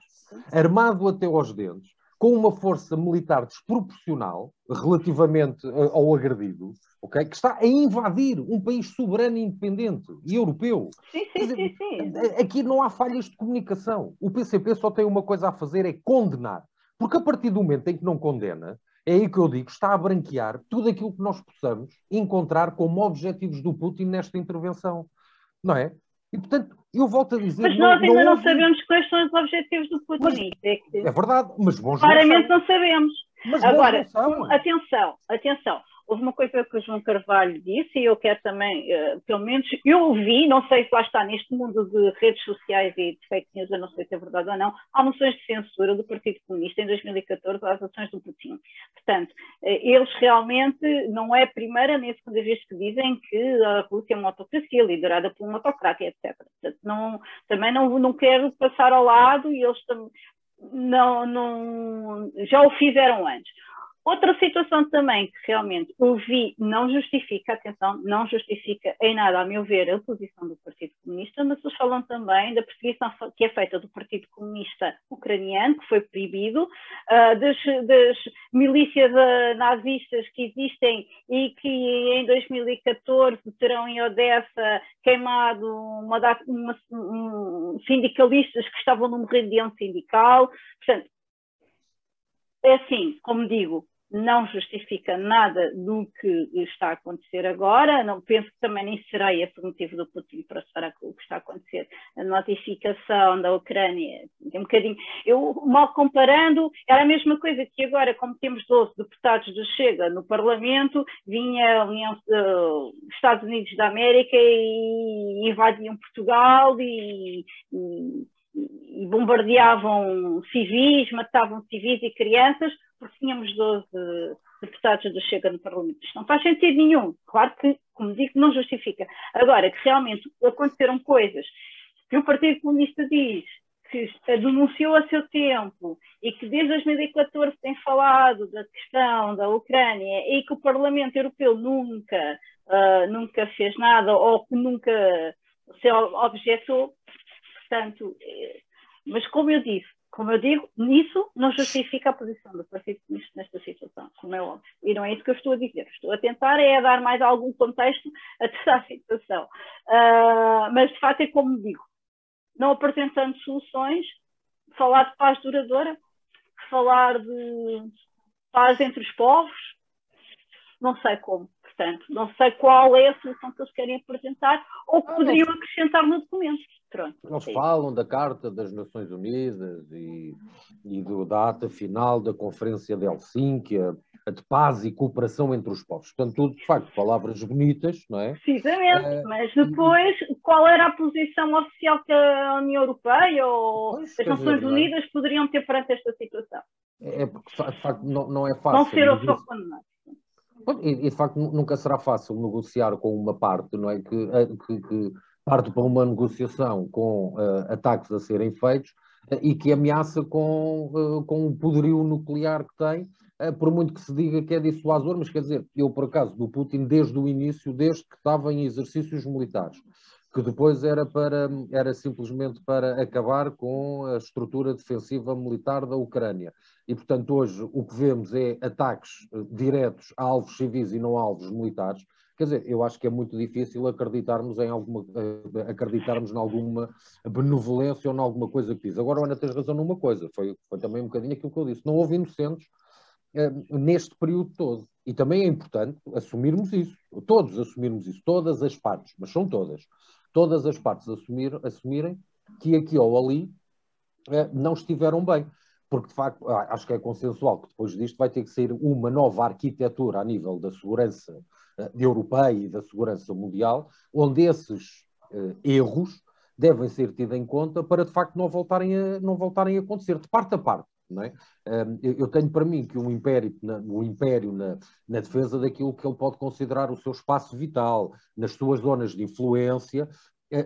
[SPEAKER 2] armado até aos dentes, com uma força militar desproporcional relativamente ao agredido, okay, que está a invadir um país soberano e independente e europeu.
[SPEAKER 4] Sim, sim, dizer, sim, sim.
[SPEAKER 2] Aqui não há falhas de comunicação. O PCP só tem uma coisa a fazer, é condenar. Porque a partir do momento em que não condena, é aí que eu digo, está a branquear tudo aquilo que nós possamos encontrar como objetivos do Putin nesta intervenção. Não é? E, portanto, eu volto a dizer.
[SPEAKER 4] Mas nós não, ainda não, não sabemos quais são os objetivos do. Mas,
[SPEAKER 2] é, é, verdade, mas bons
[SPEAKER 4] Claramente não sabemos. Mas Agora, atenção, atenção houve uma coisa que o João Carvalho disse e eu quero também, uh, pelo menos, eu ouvi, não sei se lá está neste mundo de redes sociais e de fake news, eu não sei se é verdade ou não, há moções de censura do Partido Comunista em 2014 às ações do Putin. Portanto, uh, eles realmente, não é a primeira nem a segunda vez que dizem que a Rússia é uma autocracia liderada por um autocrata, etc. Portanto, não, também não, não quero passar ao lado e eles não, não, já o fizeram antes. Outra situação também que realmente eu vi não justifica, atenção, não justifica em nada, a meu ver, a posição do Partido Comunista, mas eles falam também da perseguição que é feita do Partido Comunista ucraniano, que foi proibido, uh, das, das, milícias uh, nazistas que existem e que em 2014 terão em Odessa queimado uma, uma, um, sindicalistas que estavam no rebelião sindical. Portanto, é assim, como digo, não justifica nada do que está a acontecer agora. Não penso que também nem será esse o motivo do Putin para o que está a acontecer. A notificação da Ucrânia, um bocadinho. Eu, mal comparando, era a mesma coisa que agora, como temos 12 deputados do Chega no Parlamento, vinha União, uh, Estados Unidos da América e invadiam Portugal e, e e bombardeavam civis, matavam civis e crianças, porque tínhamos 12 deputados do Chega no Parlamento. Isto não faz sentido nenhum. Claro que, como digo, não justifica. Agora, que realmente aconteceram coisas que o Partido Comunista diz que denunciou a seu tempo e que desde 2014 tem falado da questão da Ucrânia e que o Parlamento Europeu nunca, uh, nunca fez nada ou que nunca se objetou, portanto, eh, mas como eu disse, como eu digo, nisso não justifica a posição do Partido Comunista nesta situação, como é óbvio. E não é isso que eu estou a dizer. Estou a tentar é dar mais algum contexto a toda a situação. Uh, mas, de facto, é como digo, não apresentando soluções, falar de paz duradoura, falar de paz entre os povos, não sei como. Portanto, não sei qual é a solução que eles querem apresentar ou que poderiam acrescentar no documento. Pronto,
[SPEAKER 2] Eles é falam da Carta das Nações Unidas e, e do, da ata final da Conferência de Helsínquia, a de paz e cooperação entre os povos. Portanto, tudo, de facto, palavras bonitas, não é?
[SPEAKER 4] Precisamente, é, mas depois, qual era a posição oficial que a União Europeia ou pois, as Nações dizer, Unidas é? poderiam ter perante esta situação?
[SPEAKER 2] É porque, de facto, não, não é fácil.
[SPEAKER 4] Não ser ou só condenados.
[SPEAKER 2] E, e, de facto, nunca será fácil negociar com uma parte, não é? Que, que, que parte para uma negociação com uh, ataques a serem feitos uh, e que ameaça com, uh, com o poderio nuclear que tem, por muito que se diga que é dissuasor, mas quer dizer, eu por acaso do Putin desde o início, desde que estava em exercícios militares, que depois era, para, era simplesmente para acabar com a estrutura defensiva militar da Ucrânia. E, portanto, hoje o que vemos é ataques diretos a alvos civis e não a alvos militares, Quer dizer, eu acho que é muito difícil acreditarmos em alguma, uh, acreditarmos em alguma benevolência ou em alguma coisa que diz. Agora, Ana, tens razão numa coisa, foi, foi também um bocadinho aquilo que eu disse. Não houve inocentes uh, neste período todo. E também é importante assumirmos isso, todos assumirmos isso, todas as partes, mas são todas, todas as partes assumir, assumirem que aqui ou ali uh, não estiveram bem. Porque de facto acho que é consensual que depois disto vai ter que sair uma nova arquitetura a nível da segurança uh, europeia e da segurança mundial, onde esses uh, erros devem ser tidos em conta para de facto não voltarem a, não voltarem a acontecer, de parte a parte. É? Eu tenho para mim que um império, o império na, na, defesa daquilo que ele pode considerar o seu espaço vital, nas suas zonas de influência,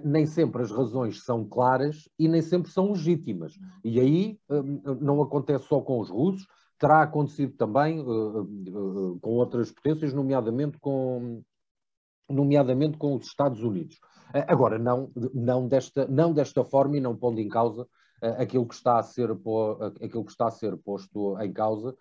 [SPEAKER 2] nem sempre as razões são claras e nem sempre são legítimas. E aí hum, não acontece só com os russos, terá acontecido também uh, uh, com outras potências, nomeadamente com, nomeadamente com os Estados Unidos. Agora, não, não, desta, não desta forma e não pondo em causa aquilo que está a ser, aquilo que está a ser posto em causa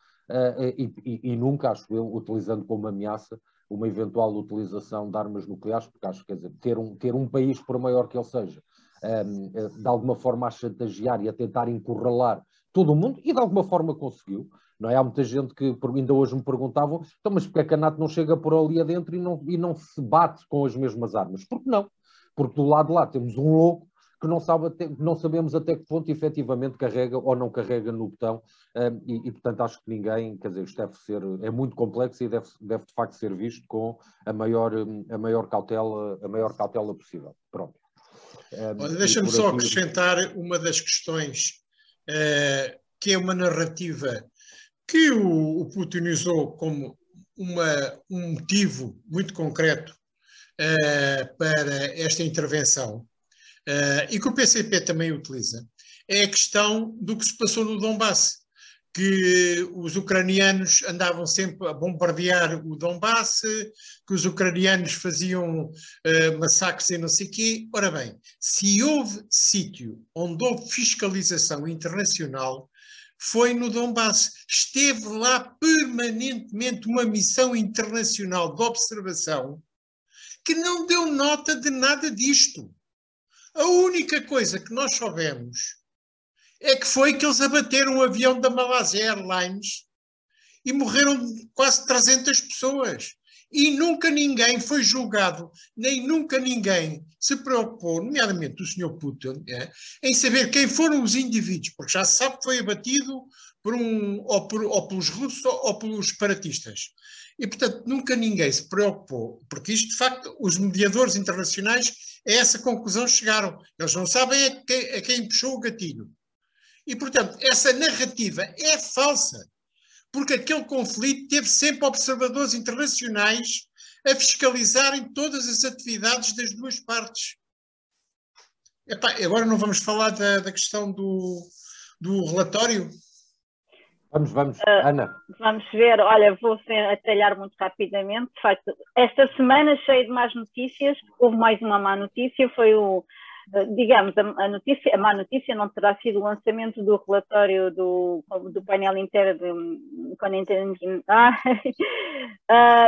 [SPEAKER 2] e, e, e nunca, acho eu, utilizando como ameaça uma eventual utilização de armas nucleares, porque acho que ter um, ter um país, por maior que ele seja, um, ehm, eh, de alguma forma a chantagear e a tentar encurralar todo o mundo, e de alguma forma conseguiu. Não é? Há muita gente que ainda hoje me perguntavam, então, mas porque é que a NATO não chega por ali adentro e não, e não se bate com as mesmas armas? Porque não? Porque do lado de lá temos um louco que não, sabe até, não sabemos até que ponto efetivamente carrega ou não carrega no botão um, e, e, portanto acho que ninguém, quer dizer, isto deve ser, é muito complexo e deve, deve de facto ser visto com a maior, a maior, cautela, a maior cautela possível. Pronto.
[SPEAKER 3] Um, Deixa-me só aqui... acrescentar uma das questões uh, que é uma narrativa que o, o Putin usou como uma, um motivo muito concreto uh, para esta intervenção, uh, e que o PCP também utiliza, é a questão do que se passou no Donbass, que os ucranianos andavam sempre a bombardear o Donbass, que os ucranianos faziam uh, massacres e não sei quê. Ora bem, se houve sítio onde houve fiscalização internacional, foi no Donbass. Esteve lá permanentemente uma missão internacional de observação que não deu nota de nada disto. A única coisa que nós soubemos é que foi que eles abateram um avião da Malaysia Airlines e morreram quase 300 pessoas. E nunca ninguém foi julgado, nem nunca ninguém se preocupou, nomeadamente o Sr. Putin, é, em saber quem foram os indivíduos, porque já se sabe que foi abatido por um, ou, por, ou pelos russos ou pelos separatistas. E, portanto, nunca ninguém se preocupou, porque isto, de facto, os mediadores internacionais a essa conclusão chegaram. Eles não sabem a quem, a quem puxou o gatilho. E, portanto, essa narrativa é falsa, porque aquele conflito teve sempre observadores internacionais a fiscalizarem todas as atividades das duas partes. Epá, agora não vamos falar da, da questão do, do relatório?
[SPEAKER 2] Vamos, vamos. Uh, Ana.
[SPEAKER 4] Vamos ver. Olha, vou atalhar muito rapidamente. De facto, esta semana cheia de más notícias, houve mais uma má notícia, foi o, digamos, a, notícia, a má notícia não terá sido o lançamento do relatório do, do painel inteiro do, ah,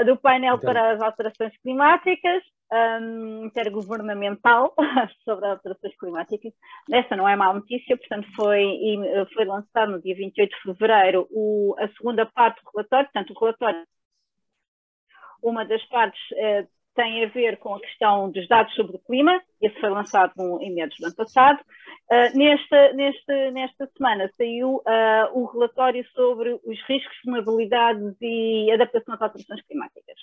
[SPEAKER 4] uh, do painel para as alterações climáticas, um, intergovernamental sobre alterações climáticas. Essa não é má notícia, portanto, foi, foi lançado no dia 28 de fevereiro o, a segunda parte do relatório, portanto, o relatório. Uma das partes uh, tem a ver com a questão dos dados sobre o clima, esse foi lançado no, em meados do ano passado. Uh, nesta, nesta, nesta semana saiu uh, o relatório sobre os riscos, vulnerabilidades e adaptação às alterações climáticas.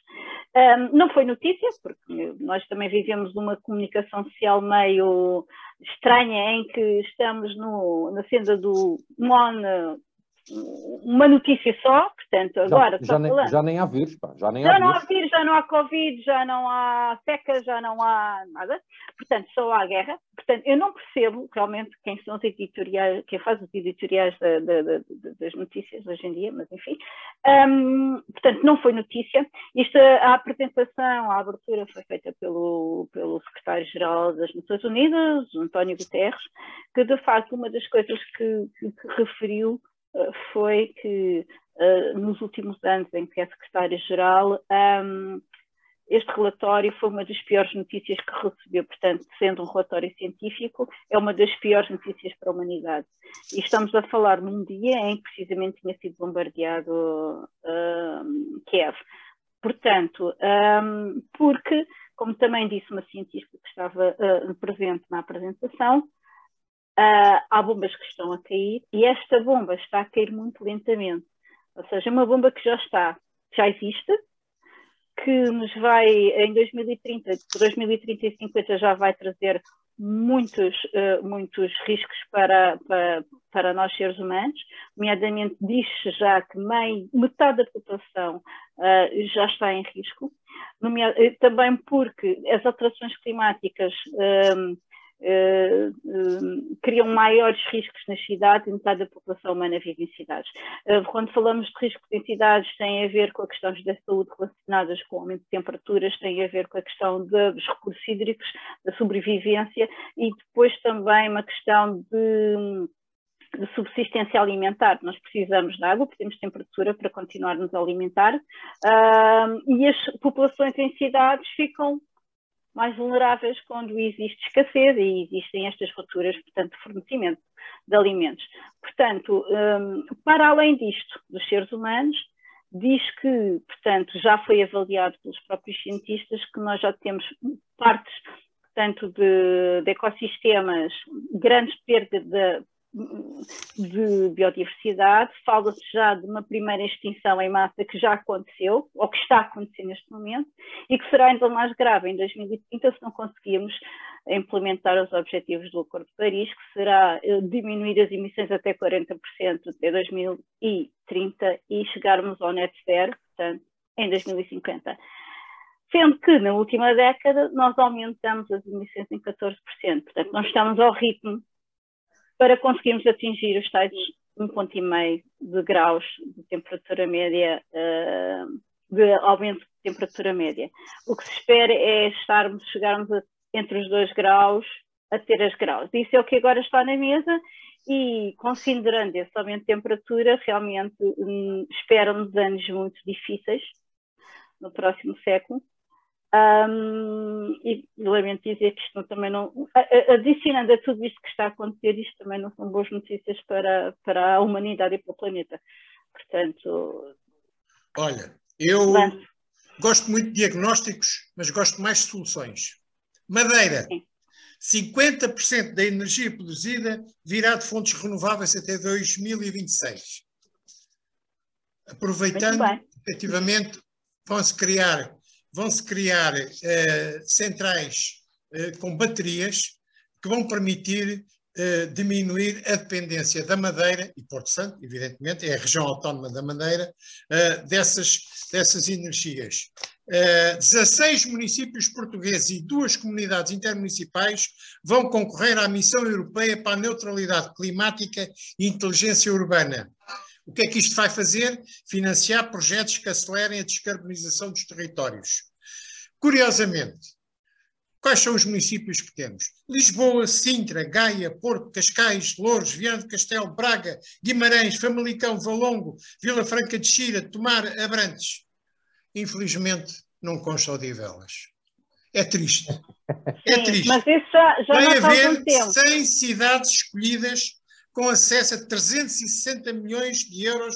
[SPEAKER 4] Um, não foi notícia, porque nós também vivemos numa comunicação social meio estranha em que estamos no, na senda do MON uma notícia só, portanto, agora
[SPEAKER 2] já, já, nem, já nem há vírus, pá, já nem
[SPEAKER 4] já
[SPEAKER 2] há
[SPEAKER 4] não
[SPEAKER 2] vírus.
[SPEAKER 4] há vírus, já não há Covid, já não há seca, já não há nada, portanto, só há guerra. Portanto, eu não percebo realmente quem são os editoriais, quem faz os editoriais da, da, da, das notícias hoje em dia, mas enfim. Um, portanto, não foi notícia. Isto, a apresentação, a abertura foi feita pelo, pelo secretário-geral das Nações Unidas, António Guterres, que de facto uma das coisas que, que, que referiu foi que uh, nos últimos anos em que é secretário-geral, um, este relatório foi uma das piores notícias que recebeu, portanto, sendo um relatório científico, é uma das piores notícias para a humanidade. E estamos a falar num dia em que precisamente tinha sido bombardeado uh, Kiev. Portanto, um, porque, como também disse uma cientista que estava uh, presente na apresentação, Uh, há bombas que estão a cair e esta bomba está a cair muito lentamente. Ou seja, uma bomba que já está, já existe, que nos vai, em 2030, 2030 e 2050 já vai trazer muitos, uh, muitos riscos para, para, para, nós seres humanos, nomeadamente diz-se já que metade da população uh, já está em risco, eh, também porque as alterações climáticas Uh, uh, criam maiores riscos nas cidades e metade da população humana vive em cidades. Uh, quando falamos de riscos em cidades, tem a ver com questões da saúde relacionadas com o aumento de temperaturas, tem a ver com a questão dos recursos hídricos, da sobrevivência e depois também uma questão de de subsistência alimentar. Nós precisamos de água, precisamos de temperatura para continuarmos a alimentar uh, e as populações em cidades ficam mais vulneráveis quando existe escassez e existem estas rupturas, portanto, de fornecimento de alimentos. Portanto, um, para além disto, dos seres humanos, diz que, portanto, já foi avaliado pelos próprios cientistas que nós já temos partes, portanto, de, de ecossistemas, grandes perdas de, de biodiversidade, fala-se já de uma primeira extinção em massa que já aconteceu, ou que está a acontecer neste momento, e que será ainda mais grave. Em 2030 se não conseguirmos implementar os objetivos do Acordo de Paris, que será eh, diminuir as emissões até 40% até 2030 e chegarmos ao net zero, portanto, em 2050 sendo que na última década nós aumentamos as emissões em 14%. Portanto, nós estamos ao ritmo para conseguirmos atingir os tais 1,5 de graus de temperatura média, uh, de aumento de temperatura média. O que se espera é estarmos, chegarmos a, entre os 2 graus a ter as graus. Isso é o que agora está na mesa e, considerando esse aumento de temperatura, realmente um, esperam-nos anos muito difíceis no próximo século um, e lamento dizer que isto também não. Adicionando a tudo isto que está a acontecer, isto também não são boas notícias para, para a humanidade e para o planeta. Portanto.
[SPEAKER 3] Olha, eu gosto muito de diagnósticos, mas gosto mais de soluções. Madeira. Sim. 50% da energia produzida virá de fontes renováveis até 2026. Aproveitando, efetivamente, vão-se criar vão-se criar uh, centrais uh, com baterias que vão permitir uh, diminuir a dependência da Madeira, e Porto Santo, evidentemente, é a região autónoma da Madeira, dessas, dessas energias. 16 municípios portugueses e duas comunidades intermunicipais vão concorrer à missão europeia para a neutralidade climática e inteligência urbana. O que é que isto vai fazer? Financiar projetos que acelerem a descarbonização dos territórios. Curiosamente, quais são os municípios que temos? Lisboa, Sintra, Gaia, Porto, Cascais, Louros, Viana do Castelo, Braga, Guimarães, Famalicão, Valongo, Vila Franca de Xira, Tomar, Abrantes. Infelizmente, não consta o de Velas. É triste. É triste.
[SPEAKER 4] Mas isso já, já
[SPEAKER 3] Vai haver 100 cidades escolhidas com acesso a 360 milhões de euros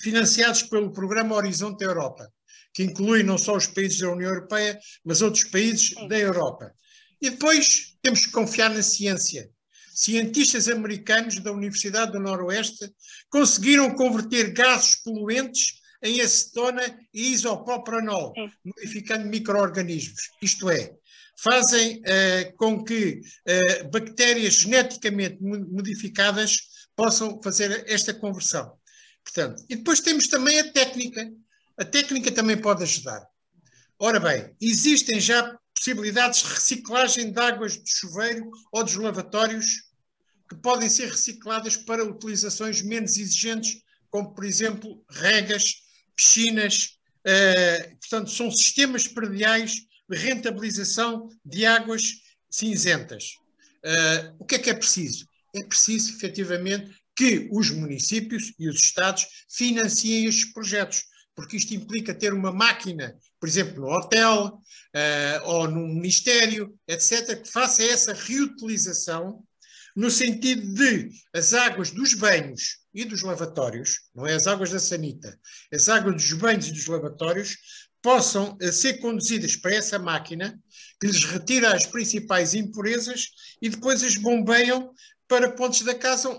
[SPEAKER 3] financiados pelo programa Horizonte Europa, que inclui não só os países da União Europeia, mas outros países Sim. da Europa. E depois temos que confiar na ciência. Cientistas americanos da Universidade do Noroeste conseguiram converter gases poluentes em acetona e isopropanol, modificando micro-organismos. Isto é, fazem uh, com que uh, bactérias geneticamente modificadas possam fazer esta conversão. Portanto, e depois temos também a técnica. A técnica também pode ajudar. Ora bem, existem já possibilidades de reciclagem de águas de chuveiro ou dos lavatórios que podem ser recicladas para utilizações menos exigentes, como, por exemplo, regas, piscinas. Uh, portanto, são sistemas prediais rentabilização de águas cinzentas. Uh, o que é que é preciso? É preciso, efetivamente, que os municípios e os Estados financiem estes projetos, porque isto implica ter uma máquina, por exemplo, no hotel uh, ou num ministério, etc., que faça essa reutilização no sentido de as águas dos banhos e dos lavatórios, não é as águas da sanita, as águas dos banhos e dos lavatórios possam eh, ser conduzidas para essa máquina que lhes retira as principais impurezas e depois as bombeiam para pontos da casa,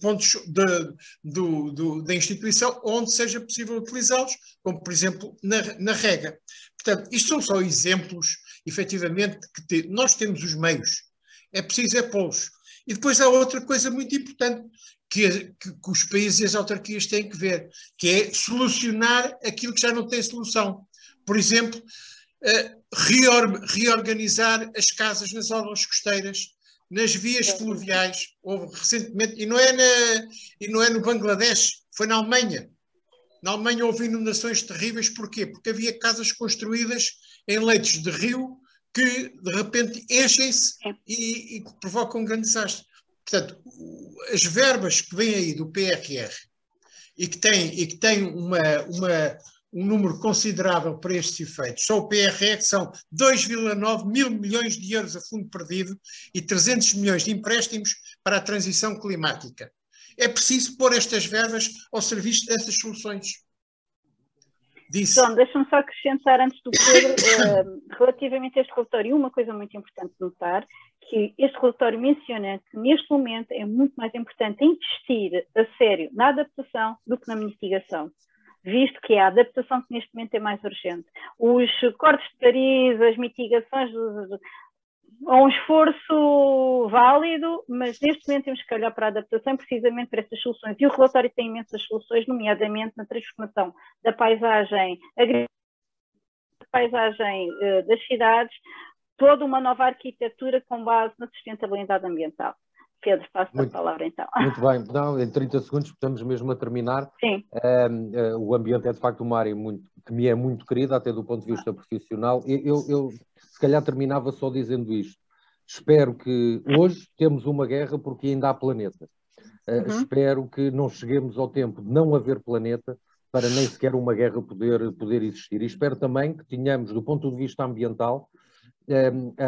[SPEAKER 3] pontos de, do, do, da instituição onde seja possível utilizá-los, como por exemplo na, na rega. Portanto, isto são só exemplos, efetivamente, que te, nós temos os meios, é preciso é pô-los. E depois há outra coisa muito importante que, que, que, os países e as autarquias têm que ver, que é solucionar aquilo que já não tem solução. Por exemplo, reor, reorganizar as casas nas orlas costeiras, nas vias fluviais. Houve recentemente, e não, é na, e não é no Bangladesh, foi na Alemanha. Na Alemanha houve inundações terríveis, porquê? Porque havia casas construídas em leitos de rio que de repente enchem-se e, e provocam um grande desastre. Portanto, as verbas que vêm aí do PRR e que têm, e que têm uma, uma, um número considerável para estes efeitos, só o PRR são 2,9 mil milhões de euros a fundo perdido e 300 milhões de empréstimos para a transição climática. É preciso pôr estas verbas ao serviço dessas soluções.
[SPEAKER 4] Disse. Então, deixa-me só acrescentar antes do Pedro, uh, relativamente a este relatório, uma coisa muito importante de notar, que este relatório menciona que neste momento é muito mais importante investir a sério na adaptação do que na mitigação visto que é a adaptação que neste momento é mais urgente. Os cortes de Paris, as mitigações, é um esforço válido, mas neste momento temos que olhar para a adaptação precisamente para essas soluções. E o relatório tem imensas soluções, nomeadamente na transformação da paisagem agrícola, da paisagem uh, das cidades, toda uma nova arquitetura com base na sustentabilidade ambiental. Pedro, passo muito, a palavra então.
[SPEAKER 2] Muito bem, não, em 30 segundos estamos mesmo a terminar.
[SPEAKER 4] Sim.
[SPEAKER 2] Uh, uh, o ambiente é de facto uma área muito, que me é muito querida, até do ponto de vista profissional. Eu, eu, se calhar terminava só dizendo isto. Espero que hoje temos uma guerra porque ainda há planeta. Uh, uhum. Espero que não cheguemos ao tempo de não haver planeta para nem sequer uma guerra poder, poder existir. E espero também que tenhamos, do ponto de vista ambiental,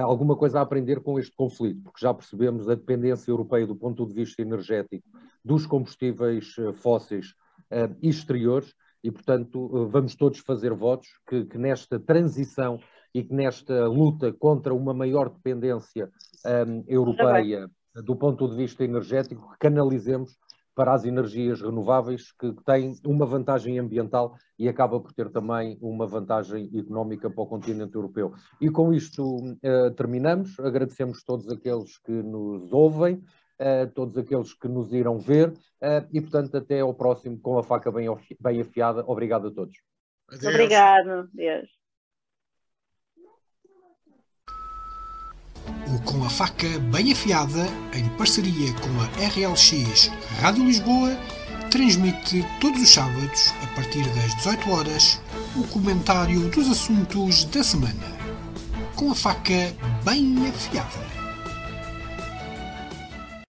[SPEAKER 2] alguma coisa a aprender com este conflito, porque já percebemos a dependência europeia do ponto de vista energético dos combustíveis eh, fósseis uh, exteriores e, portanto, vamos todos fazer votos que, que, nesta transição e que nesta luta contra uma maior dependência ehm, europeia do ponto de vista energético, canalizemos para as energias renováveis, que têm uma vantagem ambiental e acaba por ter também uma vantagem económica para o continente europeu. E com isto uh, terminamos. Agradecemos todos aqueles que nos ouvem, uh, todos aqueles que nos irão ver uh, e, portanto, até ao próximo com a faca bem, bem afiada. Obrigado a todos.
[SPEAKER 4] Adeus. Obrigado. Deus.
[SPEAKER 1] o Com a Faca Bem Afiada, em parceria com a RLX Rádio Lisboa, transmite todos os sábados, a partir das 18 horas, o comentário dos assuntos da semana. Com a faca bem afiada.